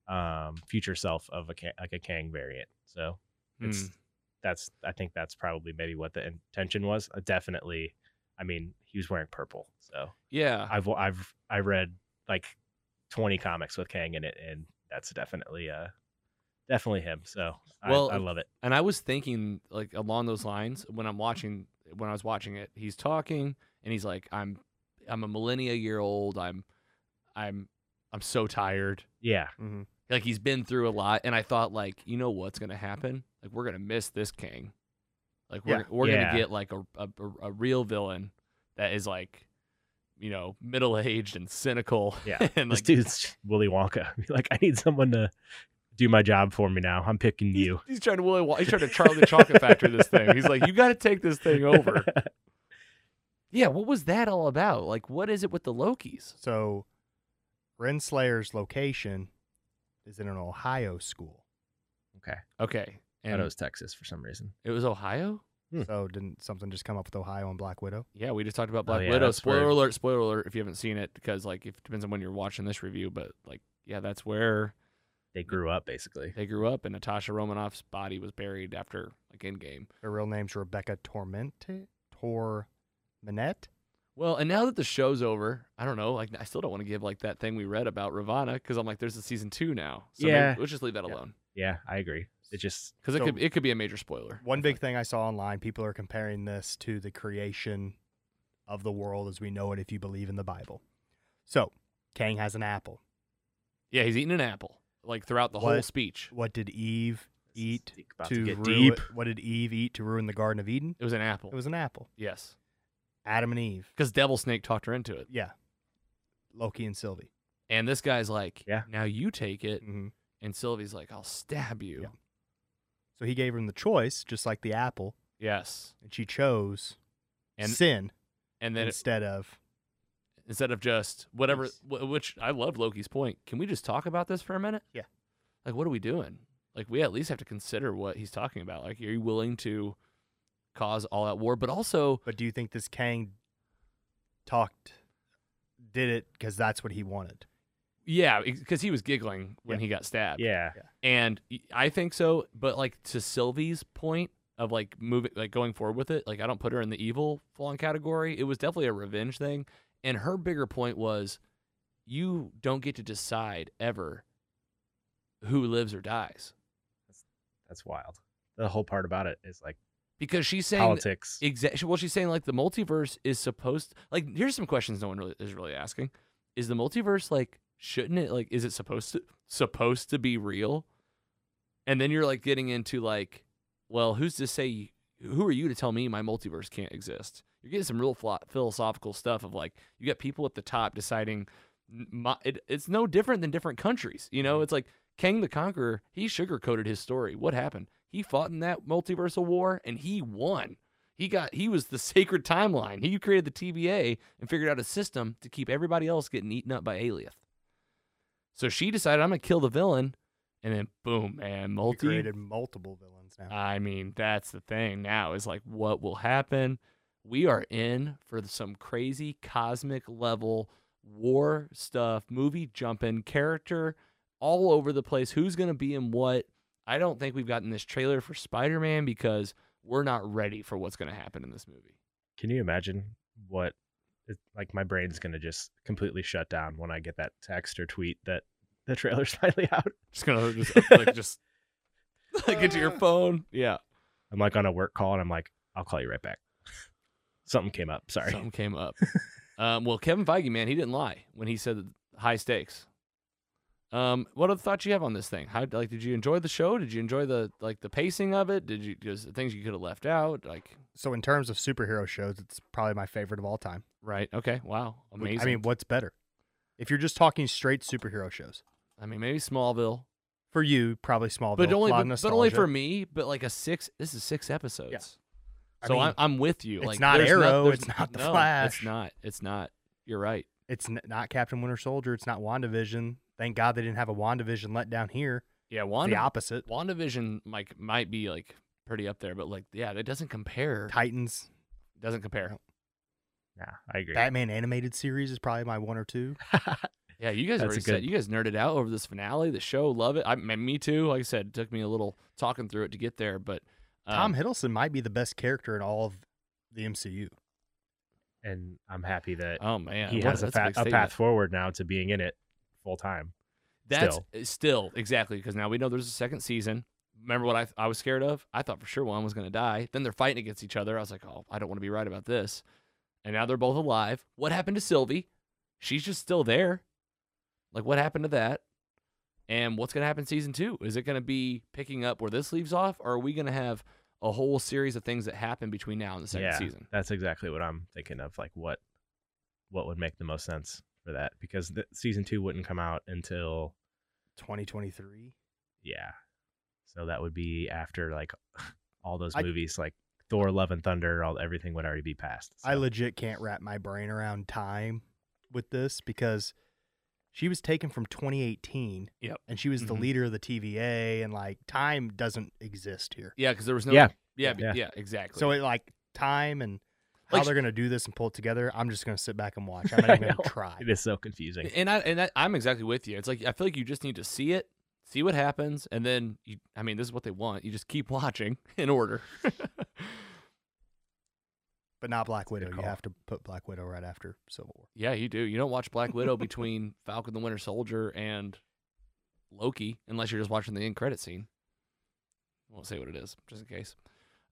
um, future self of a like a Kang variant. So it's Hmm. that's I think that's probably maybe what the intention was. Uh, definitely, I mean, he was wearing purple, so Yeah. I've I've I read like twenty comics with Kang in it, and that's definitely uh definitely him. So Well, I, I love it. and I was thinking like along those lines when I'm watching when I was watching it. He's talking and he's like, "I'm I'm a millennia year old. I'm I'm I'm so tired." Yeah, Mm-hmm. Like he's been through a lot, and I thought like, you know what's gonna happen? Like we're gonna miss this King. Like we're Yeah. we're Yeah. gonna get like a, a a real villain that is like, you know, middle aged and cynical. yeah. and this dude's Willy Wonka. like I need someone to do my job for me now. I'm picking you. he's trying to Willy Won- he's trying to Charlie the Chocolate Factory this thing. He's like, you got to take this thing over. Yeah, what was that all about? Like, what is it with the Lokis? So, Renslayer's location is in an Ohio school. okay, Okay, I and know it's Texas for some reason. it was Ohio. Hmm. So, didn't something just come up with Ohio and Black Widow? Yeah, we just talked about Oh, Black yeah, Widow. that's Spoiler where- alert! Spoiler alert! If you haven't seen it, because like it depends on when you're watching this review, but like, yeah, that's where They grew up basically. they grew up, and Natasha Romanoff's body was buried after like Endgame. Her real name's Rebecca Tormente. Tormenette. Well, and now that the show's over, I don't know. Like, I still don't want to give like that thing we read about Ravonna because I'm like, there's a season two now. So maybe- Yeah. let's just leave that Yeah. alone Yeah, I agree. It just because it could it could be a major spoiler. One big thing I saw online, people are comparing this to the creation of the world as we know it if you believe in the Bible. So, Kang has an apple. Yeah, he's eating an apple like throughout the whole speech. What did Eve eat to, to get ruin, deep. What did Eve eat to ruin the Garden of Eden? It was an apple. It was an apple. yes, Adam and Eve. because Devil Snake talked her into it, Yeah. Loki and Sylvie. and this guy's like, Yeah. now you take it, hmm and Sylvie's like, I'll stab you. Yeah. So he gave him the choice, just like the apple, Yes, and she chose and sin and then it, instead of. Instead of just whatever, Yes. wh- which I love Loki's point. Can we just talk about this for a minute? Yeah. Like, what are we doing? Like, we at least have to consider what he's talking about. Like, are you willing to cause all that war, but also But do you think this Kang talked, did it because that's what he wanted? Yeah, because he was giggling when Yeah. he got stabbed. yeah. and y- I think so. But like to Sylvie's point of like moving, like going forward with it, like I don't put her in the evil full-on category. It was definitely a revenge thing, and her bigger point was, you don't get to decide ever who lives or dies. That's that's wild. The whole part about it is like because she's saying Politics. Exactly. Well, she's saying like the multiverse is supposed. Like, here's some questions no one really is really asking: Is the multiverse like? Shouldn't it like? Is it supposed to supposed to be real? And then you're like getting into like, well, who's to say? Who are you to tell me my multiverse can't exist? You're getting some real philo- philosophical stuff of like you got people at the top deciding. My, it, it's no different than different countries. You know, mm-hmm. it's like Kang the Conqueror. He sugarcoated his story. What happened? He fought in that multiversal war and he won. He got he was the sacred timeline. He created the TVA and figured out a system to keep everybody else getting eaten up by Alioth. So she decided I'm gonna kill the villain, and then boom, man, He multi. created multiple villains now. I mean, that's the thing now is like what will happen. We are in for some crazy cosmic level war stuff, movie jumping, character all over the place. Who's going to be in what? I don't think we've gotten this trailer for Spider Man because we're not ready for what's going to happen in this movie. Can you imagine what? It, like my brain's gonna just completely shut down when I get that text or tweet that the trailer's finally out. Just gonna just like just like get to your phone. Yeah, I'm like on a work call and I'm like, I'll call you right back. Something came up. Sorry. something came up. um, well, Kevin Feige, man, he didn't lie when he said high stakes. Um, what other thoughts you have on this thing? How like did you enjoy the show? Did you enjoy the like the pacing of it? Did you just things you could have left out? Like So in terms of superhero shows, it's probably my favorite of all time. right? Okay, wow, amazing. I mean, what's better? If you're just talking straight superhero shows, I mean, maybe Smallville, for you, probably Smallville. but only but, but only for me. But like a six. This is six episodes. I So mean, I'm I'm with you. it's like not Arrow, there's it's not The no, It's not. It's not. You're right. It's n- not Captain Winter Soldier. It's not WandaVision. Thank God they didn't have a WandaVision letdown here. Yeah, It's Wanda, the opposite. WandaVision like might be like pretty up there, but like yeah, that doesn't compare. Titans. Doesn't compare. Yeah, I agree. Batman animated series is probably my one or two. Yeah, you guys That's already a said good- you guys nerded out over this finale. The show, love it. I man, me too. Like I said, it took me a little talking through it to get there, but um, Tom Hiddleston might be the best character in all of the MCU. and I'm happy that Oh man, he has a, fa- a path forward now to being in it full time. That's still. uh, still exactly because now we know there's a second season. Remember what I I was scared of? I thought for sure one was going to die. Then they're fighting against each other. I was like, oh, I don't want to be right about this. And now they're both alive. What happened to Sylvie? She's just still there. Like, what happened to that? And what's going to happen season two? Is it going to be picking up where this leaves off, or are we going to have a whole series of things that happen between now and the second yeah, season? that's exactly what I'm thinking of. Like what what would make the most sense for that? Because the, season two wouldn't come out until 2023. yeah, so that would be after like all those I- movies like Thor: Love and Thunder. All everything would already be passed. I legit can't wrap my brain around time with this because she was taken from 2018. Yep. And she was the Mhm. leader of the TVA, and like time doesn't exist here. Yeah, because there was no. Yeah. Yeah. Yeah. Yeah. exactly. So it like time and how Like- they're gonna do this and pull it together. I'm just gonna sit back and watch. I'm not even gonna know. try. It is so confusing. And I and I, I'm exactly with you. It's like I feel like you just need to see it, see what happens, and then you. I mean, this is what they want. You just keep watching in order. But not Black Widow. You have to put Black Widow right after Civil War. yeah, you do. You don't watch Black Widow between Falcon the Winter Soldier and Loki unless you're just watching the end credit scene. I won't say what it is, just in case.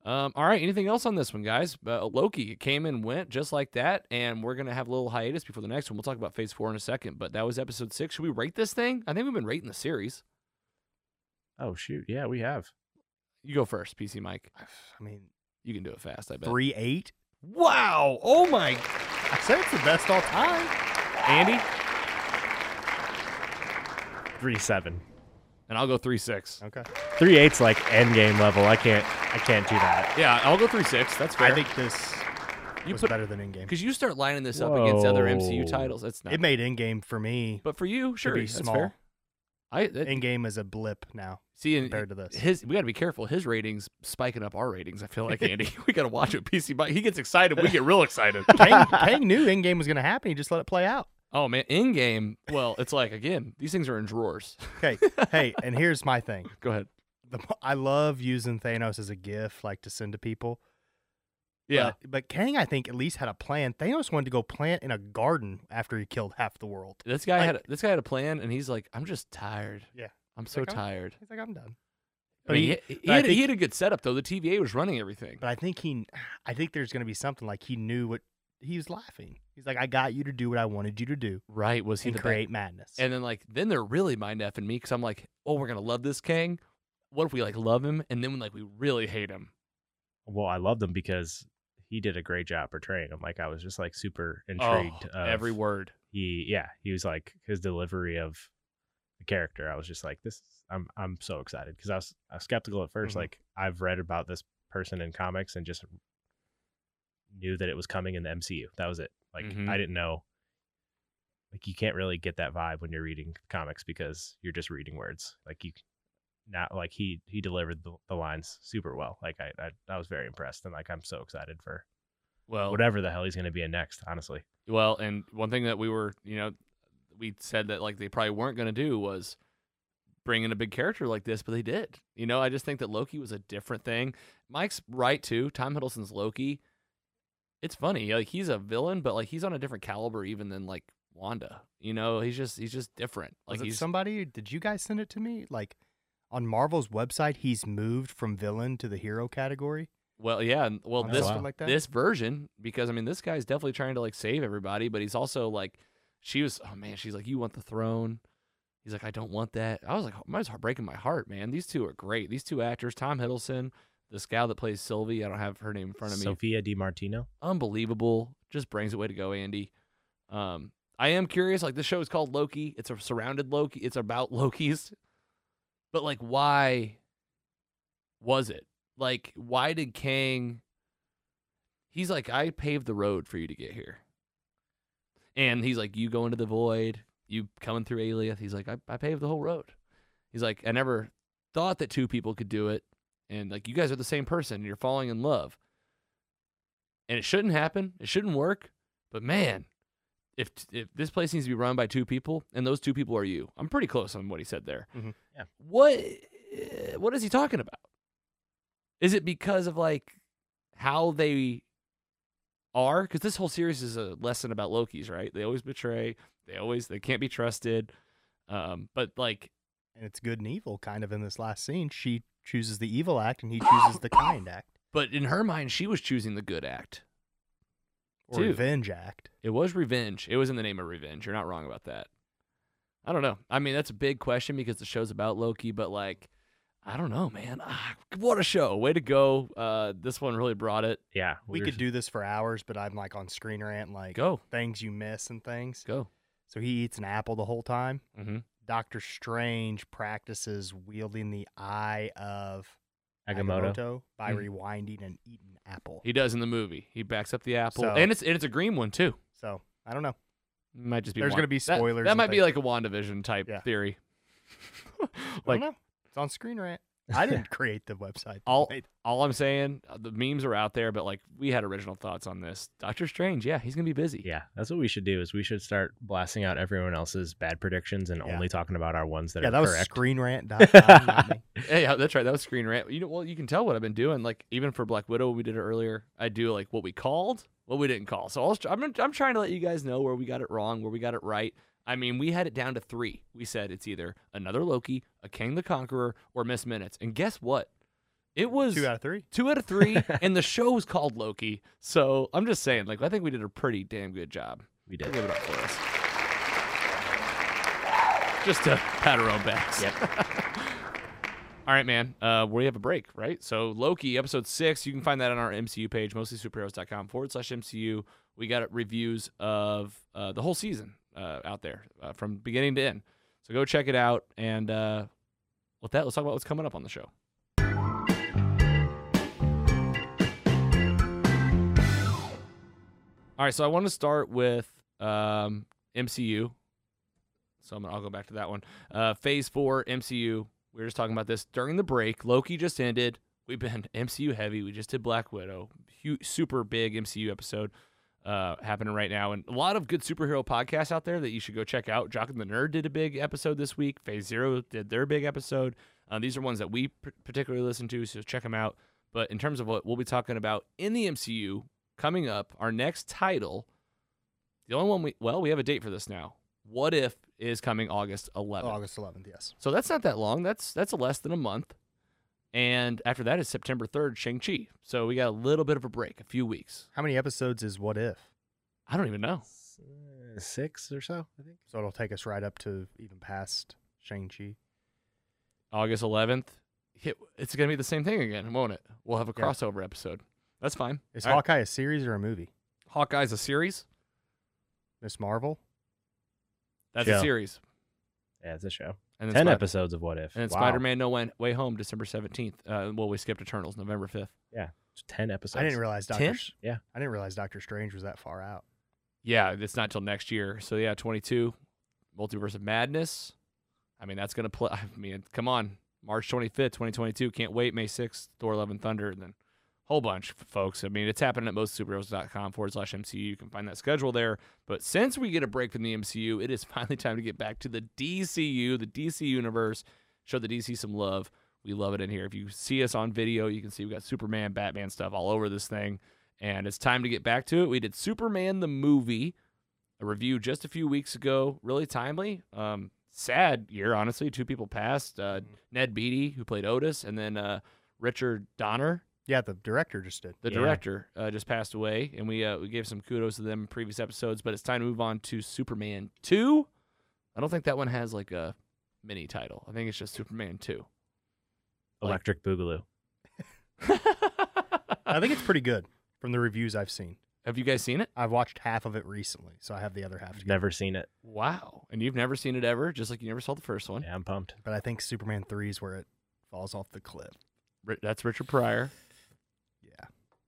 Um, all right, anything else on this one, guys? Uh, Loki it came and went just like that, and we're gonna have a little hiatus before the next one. We'll talk about Phase Four in a second, but that was Episode Six. Should we rate this thing? I think we've been rating the series. oh shoot, yeah, we have. You go first, PC Mike. I mean, You can do it fast. I bet. three eight. Wow! Oh my, I said it's the best all time. Andy, Three seven. and I'll go three six. Okay. Three eight's like end game level. I can't I can't do that. Yeah, I'll go three six. That's fair. I think this you was put better than Endgame. because you start lining this up against other MCU titles. It's not. It made Endgame for me. but for you, sure, be that's small. I that, Endgame is a blip now see compared to this. his. We got to be careful. His ratings spiking up our ratings. I feel like Andy. we got to watch it. PC Mike. He gets excited. We get real excited. Kang, Kang knew Endgame was going to happen. He just let it play out. oh man, Endgame. Well, it's like again, these things are in drawers. Okay. hey, and here's my thing. go ahead. The, I love using Thanos as a gift, like to send to people. Yeah. But, but Kang, I think, at least had a plan. Thanos wanted to go plant in a garden after he killed half the world. this guy had like- this guy had a plan, and he's like, I'm just tired. Yeah. I'm so like, I'm- tired. He's like, I'm done. I mean, he- he, he, but I had, he had a good setup though. The TVA was running everything. But I think he, I think there's going to be something like he knew what he was laughing. He's like, I got you to do what I wanted you to do Right? Was he and the create madness. And then like then they're really mind effing me because I'm like, oh, we're gonna love this Kang. What if we like love him and then like we really hate him? Well, I loved him because he did a great job portraying him. Like I was just like super intrigued. oh, of every word. he, yeah, he was like his delivery of the character. I was just like, this. I'm I'm so excited because I was I was skeptical at 1st Mhm. Like I've read about this person in comics and just knew that it was coming in the MCU. That was it. Like Mhm. I didn't know. Like you can't really get that vibe when you're reading comics because you're just reading words. Like you, not like he he delivered the, the lines super well. Like I, I I was very impressed and like I'm so excited for Well, whatever the hell he's gonna be in next. Honestly, Well, and one thing that we were, you know, we said that like they probably weren't going to do was bring in a big character like this, but they did. You know, I just think that Loki was a different thing. Mike's right too. Tom Hiddleston's Loki. It's funny, like he's a villain, but like he's on a different caliber even than like Wanda. You know, he's just he's just different. Like was it he's somebody? Did you guys send it to me? Like on Marvel's website, he's moved from villain to the hero category. well, yeah. Well, Or this something like that. this version because I mean this guy's definitely trying to like save everybody, but he's also like she was oh man, she's like you want the throne. He's like I don't want that. I was like my heart breaking my heart, man. These two are great. These two actors, Tom Hiddleston, this gal that plays Sylvie, I don't have her name in front of me. Sophia Di Martino. Unbelievable. Just brings it way to go, Andy. Um I am curious like this show is called Loki. It's a surrounded Loki. It's about Lokis. But like why was it? Like why did Kang He's like I paved the road for you to get here. And he's like you go into the void, you coming through Alioth. He's like I, I paved the whole road. He's like I never thought that two people could do it and like you guys are the same person you're falling in love. And it shouldn't happen. It shouldn't work. But man, if if this place needs to be run by two people and those two people are you, I'm pretty close on what he said there. Mhm. Yeah. What eh, what is he talking about? Is it because of like how they are? Because this whole series is a lesson about Loki's, right? They always betray. They always they can't be trusted. Um, but like And it's good and evil, kind of in this last scene. She chooses the evil act, and he chooses the kind act but in her mind, she was choosing the good act. or Dude. revenge act. It was revenge. It was in the name of revenge. You're not wrong about that. I don't know. I mean, that's a big question because the show's about Loki, but like, I don't know, man. Ah, what a show! Way to go. Uh, this one really brought it. Yeah, We were- could do this for hours, but I'm like on Screen Rant, like Go, things you miss and things. go. So he eats an apple the whole time. hmm Doctor Strange practices wielding the eye of Agamotto. by Mm. rewinding an eaten apple. He does in the movie. He backs up the apple, So- and it's and it's a green one too. So I don't know. Might just be. There's Wan- gonna be spoilers That, and might be like a Wandavision type Yeah. theory. I like don't know. It's on Screen Rant. I didn't create the website. All- all I'm saying, uh, the memes are out there, but like we had original thoughts on this. Doctor Strange, yeah, he's gonna be busy. Yeah, that's what we should do. Is we should start blasting out everyone else's bad predictions and Yeah. only talking about our ones that yeah, are that was correct. screenrant.com, not me. Yeah, yeah, that's right. That was Screen Rant. You know, well, you can tell what I've been doing. Like even for Black Widow, we did it earlier. I do like what we called, what we didn't call. So I was, I'm, I'm trying to let you guys know where we got it wrong, where we got it right. I mean, we had it down to three. We said it's either another Loki, a King the Conqueror, or Miss Minutes. And guess what? It was Two out of three. two out of three, and the show was called Loki. So I'm just saying, like, I think we did a pretty damn good job. we did. Give it up for us. Just to pat our own backs. Yep. All right, man. Uh, we have a break, right? So Loki, episode six. You can find that on our MCU page, mostlysuperheroes.com forward slash MCU. We got reviews of uh, the whole season uh, out there uh, from beginning to end. So go check it out. And uh, with that, let's talk about what's coming up on the show. All right, so I want to start with um, MCU. So I'm gonna, I'll go back to that one. Uh, phase four MCU. We were just talking about this during the break. Loki just ended. We've been MCU heavy. We just did Black Widow. Huge, super big MCU episode uh, happening right now, and a lot of good superhero podcasts out there that you should go check out. Jock and the Nerd did a big episode this week. Phase Zero did their big episode. Uh, these are ones that we particularly listen to, so check them out. But in terms of what we'll be talking about in the MCU coming up, our next title, the only one we well, we have a date for this now. What if is coming August 11th. August 11th, yes. So that's not that long. That's that's less than a month. And after that is September 3rd, Shang-Chi. So we got a little bit of a break, a few weeks. How many episodes is What If? I don't even know. Six or so, I think. So it'll take us right up to even past Shang-Chi. August 11th. It's going to be the same thing again, won't it? We'll have a Yeah. crossover episode. That's fine. Is All right. Hawkeye a series or a movie? Hawkeye's a series? Miss Marvel? That's a series. Yeah, it's a show. And then Ten Spi- episodes of What If. And then wow. Spider-Man No Way, Way Home, December 17th. Uh, well, we skipped Eternals, November 5th. It's Ten episodes. I didn't realize Doctor. Ten? Yeah. I didn't realize Doctor Strange was that far out. Yeah, it's not till next year. So yeah, 22, Multiverse of Madness. I mean, that's gonna play. I mean, come on, March 25th, 2022. Can't wait. May 6th, Thor: Love and Thunder, and then whole bunch, folks. I mean, it's happening at mostsuperheroes.com forward slash MCU. You can find that schedule there. But since we get a break from the MCU, it is finally time to get back to the DCU, the DC universe. Show the DC some love. We love it in here. If you see us on video, you can see we got Superman, Batman stuff all over this thing. And it's time to get back to it. We did Superman the movie, a review just a few weeks ago. Really timely. Um, sad year, honestly. Two people passed. Uh, Ned Beatty, who played Otis, and then uh, Richard Donner, Yeah, the director just did. the Yeah. director, uh, just passed away. And we uh, we gave some kudos to them in previous episodes. But it's time to move on to Superman 2. I don't think that one has like a mini title. I think it's just Superman 2. Electric Boogaloo. I think it's pretty good from the reviews I've seen. Have you guys seen it? I've watched half of it recently, so I have the other half to. Never seen it. Wow. And you've never seen it ever, just like you never saw the first one. Yeah, I'm pumped. But I think Superman 3 is where it falls off the cliff. That's Richard Pryor.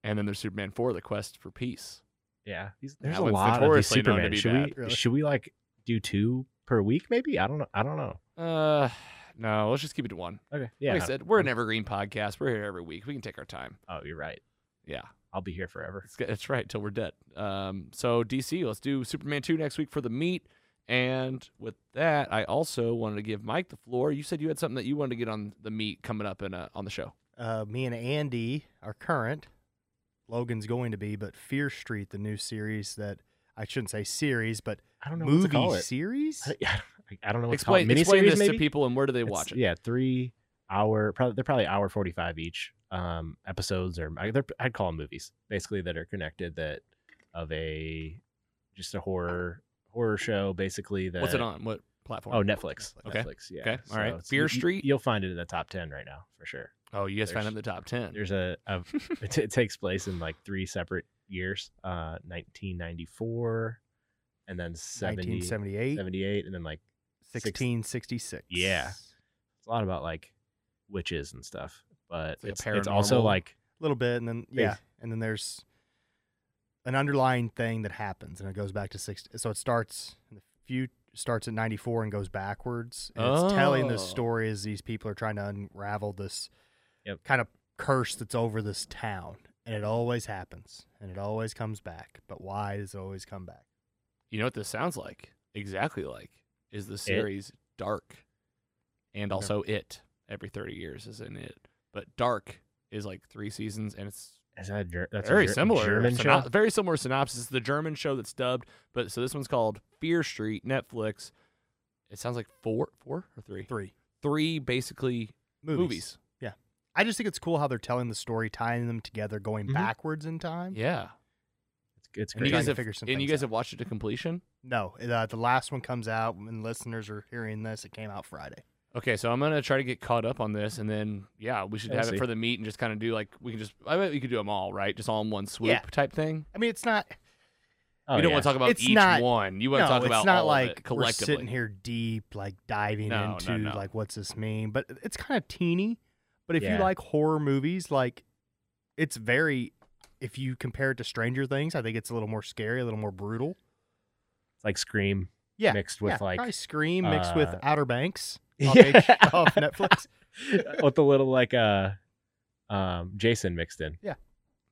Yeah. And then there's Superman 4, The Quest for Peace. Yeah, these, there's That a lot of these notoriously known to Superman. be Should bad, we really. should we like do two per week? Maybe I don't know. I don't know. Uh, no, let's just keep it to one. Okay. Yeah. Like I said, we're an evergreen podcast. We're here every week. We can take our time. oh, you're right. Yeah, I'll be here forever. that's, that's right till we're dead. Um, so DC, let's do Superman 2 next week for the meet. And with that, I also wanted to give Mike the floor. You said you had something that you wanted to get on the meet coming up in, uh, on the show. Uh, me and Andy are current. Logan's going to be, but Fear Street, the new series that I shouldn't say series, but I don't know what to movie call it. series. I, I don't know what Explain, to call it. explain this maybe? to people and where do they It's- watch it? Yeah, three hour. Probably they're probably hour forty five each. Um, episodes or I- they're- I'd call them movies, basically that are connected. That of a just a horror horror show, basically. That What's it on? What platform? Oh, Netflix. Okay. Netflix. Yeah. Okay, all right. it's- Fear you- Street? You'll find it in the top ten right now for sure. Oh, you guys found it in the top 10. There's a, a it, it takes place in like three separate years. Uh, 1994, and then 70, 1978, 78, and then like 1666. Yeah. it's a lot about like witches and stuff. But It's like it's, it's also like a little bit, and then yeah, and then there's an underlying thing that happens, and it goes back to 60. So it starts in the few starts at 94 and goes backwards. And it's telling Oh. the story as these people are trying to unravel this Yep. kind of curse that's over this town, and it always happens, and it always comes back. But why does it always come back? You know what this sounds like? Exactly like is the series Dark, and also It. Every thirty years is in It, but Dark is like three seasons, and it's is that a, Ger- that's very a Ger- similar. German syno- show. Very similar synopsis. The German show that's dubbed, but so this one's called Fear Street, Netflix. It sounds like four, four or three, Three three basically movies. movies. I just think it's cool how they're telling the story, tying them together, going Mhm. backwards in time. Yeah, It's, it's And and you guys to have figure some and you guys have watched it to completion. No, uh, the last one comes out when listeners are hearing this. It came out Friday. Okay, so I'm gonna try to get caught up on this, and then yeah, we should Yeah, have see. it for the meet and just kind of do like we can just I bet we could do them all right, just all in one swoop Yeah. type thing. I mean, it's not. Oh, you don't yeah. want to talk about It's each not- one. You want no, to talk about it's not all like of it we're collectively. sitting here deep, like diving No, no, into no. like what's this mean. But it's kind of teeny. But if you like horror movies, like it's very. If you compare it to Stranger Things, I think it's a little more scary, a little more brutal. It's like Scream Yeah, mixed with yeah, like Scream mixed with uh, Outer Banks off, H- off Netflix. with a little like uh um Jason mixed in.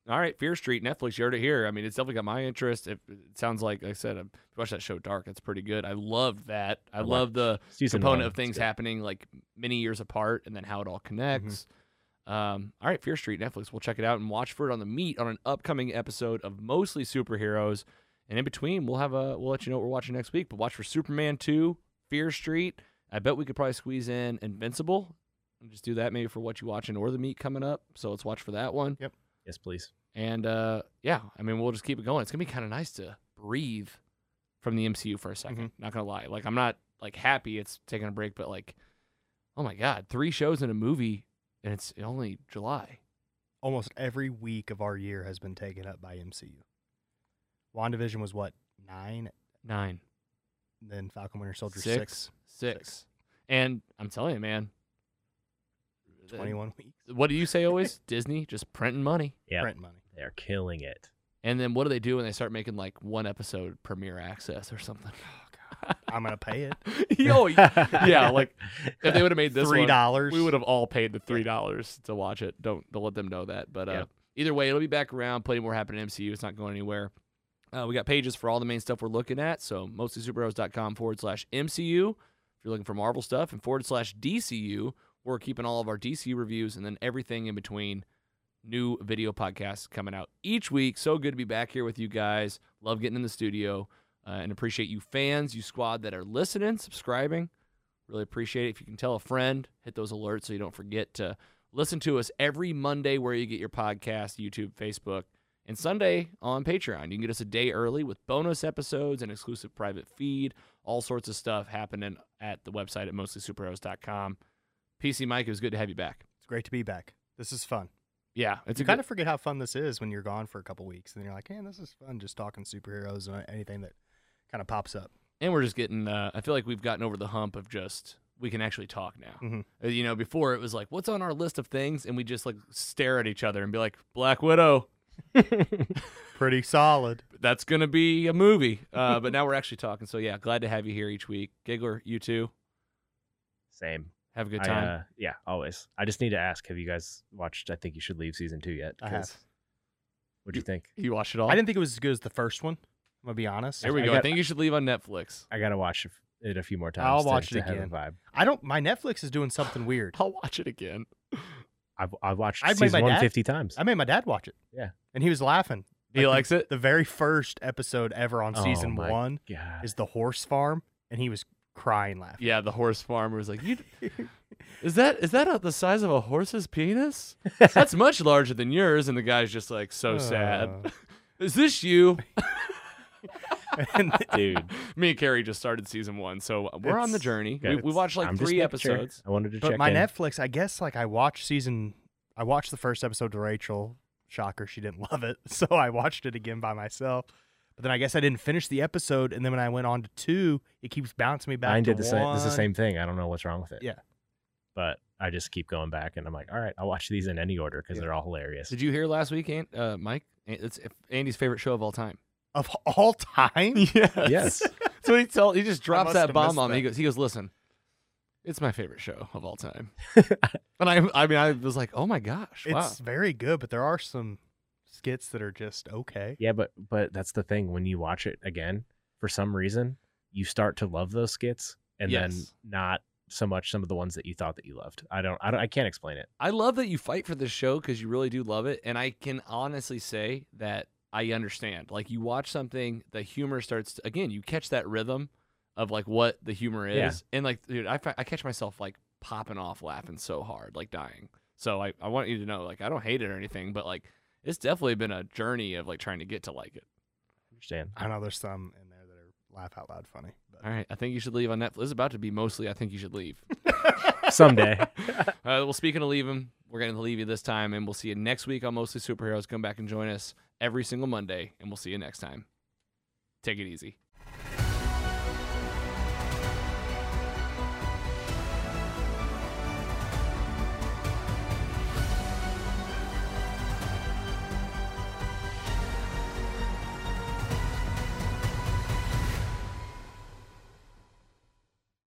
All right, Fear Street, Netflix. You heard it here. I mean, it's definitely got my interest. It, it sounds like, like I said, I watched that show Dark. It's pretty good. I loved that. I I love the Season component one, of things happening like many years apart, and then how it all connects. Mm-hmm. Um, all right, Fear Street, Netflix. We'll check it out and watch for it on the meet on an upcoming episode of mostly superheroes. And in between, we'll have a we'll let you know what we're watching next week. But watch for Superman two, Fear Street. I bet we could probably squeeze in Invincible And just do that maybe for what you watching or the meet coming up. So let's watch for that one. Yep. Yes, please. And uh, yeah, I mean, we'll just keep it going. It's gonna be kind of nice to breathe from the MCU for a 2nd Not gonna lie. Like, I'm not like happy it's taking a break, but like, oh my god, three shows in a movie, and it's only July. Almost every week of our year has been taken up by MCU. WandaVision was what nine, Nine, then Falcon Winter Soldier six, six. six. And I'm telling you, man. 21 weeks. What do you say always? Disney just printing money. Yeah, Print money. They're killing it. And then what do they do when they start making like one episode premiere access or something? Oh God. I'm gonna pay it. Yo, yeah, like if they would have made this Three dollars, dollars. we would have all paid the three dollars to watch it. Don't don't let them know that. But uh, Yep. either way, it'll be back around. Plenty more happening in MCU. It's not going anywhere. Uh, we got pages for all the main stuff we're looking at. So mostlysuperheroes.com forward slash MCU if you're looking for Marvel stuff, and forward slash DCU. We're keeping all of our DC reviews and then everything in between. New video podcasts coming out each week. So good to be back here with you guys. Love getting in the studio uh, and appreciate you fans, you squad that are listening, subscribing. Really appreciate it. If you can tell a friend, hit those alerts so you don't forget to listen to us every Monday where you get your podcast, YouTube, Facebook, and Sunday on Patreon. You can get us a day early with bonus episodes and exclusive private feed, all sorts of stuff happening at the website at mostlysuperheroes.com. PC Mike, it was good to have you back. It's great to be back. This is fun. Yeah, it's you a kind good, of forget how fun this is when you're gone for a couple weeks, and you're like, "Man, this is fun." Just talking superheroes and anything that kind of pops up. and we're just getting. Uh, I feel like we've gotten over the hump of just we can actually talk now. Mhm. Uh, You know, before it was like, what's on our list of things, and we just like stare at each other and be like, Black Widow. Pretty solid. That's gonna be a movie. Uh, but now we're actually talking. So yeah, glad to have you here each week. Giggler, you too. Same. Have a good I, time. uh, yeah, always. I just need to ask: Have you guys watched? I think you should leave season two yet. I have. 'Cause What do you think? you watched it all. I didn't think it was as good as the first one. I'm gonna be honest. There we I go. I think you should leave on Netflix. I gotta watch it a few more times. I'll to- watch it to have a again. vibe. I don't. My Netflix is doing something weird. I'll watch it again. I've I've watched I've made season my one dad- 50 times. I made my dad watch it. Yeah. and he was laughing. He Like, the- likes it. The very first episode ever on Oh season one God. is the horse farm, and he was crying laughing. Yeah, the horse farmer was like, "You is that is that a, the size of a horse's penis? That's much larger than yours." And the guy's just like so sad. Uh, Is this you? and Dude. Me and Carrie just started season one, so we're on the journey. Okay. We, we watched like I'm three making sure. episodes. I wanted to but check my in. Netflix, I guess, like I watched season, I watched the first episode to Rachel. Shocker, she didn't love it, so I watched it again by myself. But then I guess I didn't finish the episode, and then when I went on to two, it keeps bouncing me back. Mine to did the same. It's the same thing. I don't know what's wrong with it. Yeah. But I just keep going back, and I'm like, all right, I'll watch these in any order because Yeah. they're all hilarious. Did you hear last week, Ant, uh, Mike? It's Andy's favorite show of all time. of all time. Yes. Yes. so he tell he just drops must that have bomb missed on me. He that. goes, he goes, listen, it's my favorite show of all time. and I, I mean, I was like, oh my gosh, wow. It's very good, but there are some skits that are just okay. Yeah, but but that's the thing. When you watch it again, for some reason, you start to love those skits, and then not so much some of the ones that you thought that you loved. I don't. I don't. I can't explain it. I love that you fight for this show because you really do love it, and I can honestly say that I understand. Like you watch something, the humor starts to, again. You catch that rhythm of like what the humor is, Yeah. and like, dude, I, fi- I catch myself like popping off, laughing so hard, like dying. So I, I want you to know, like, I don't hate it or anything, but like, it's definitely been a journey of like trying to get to like it. I Understand? I know there's some in there that are laugh out loud funny. But All right, I think you should leave on Netflix. It's about to be mostly. I think you should leave. Someday. Uh, well, speaking of leaving, we're going to leave you this time, and we'll see you next week on Mostly Superheroes. Come back and join us every single Monday, and we'll see you next time. Take it easy.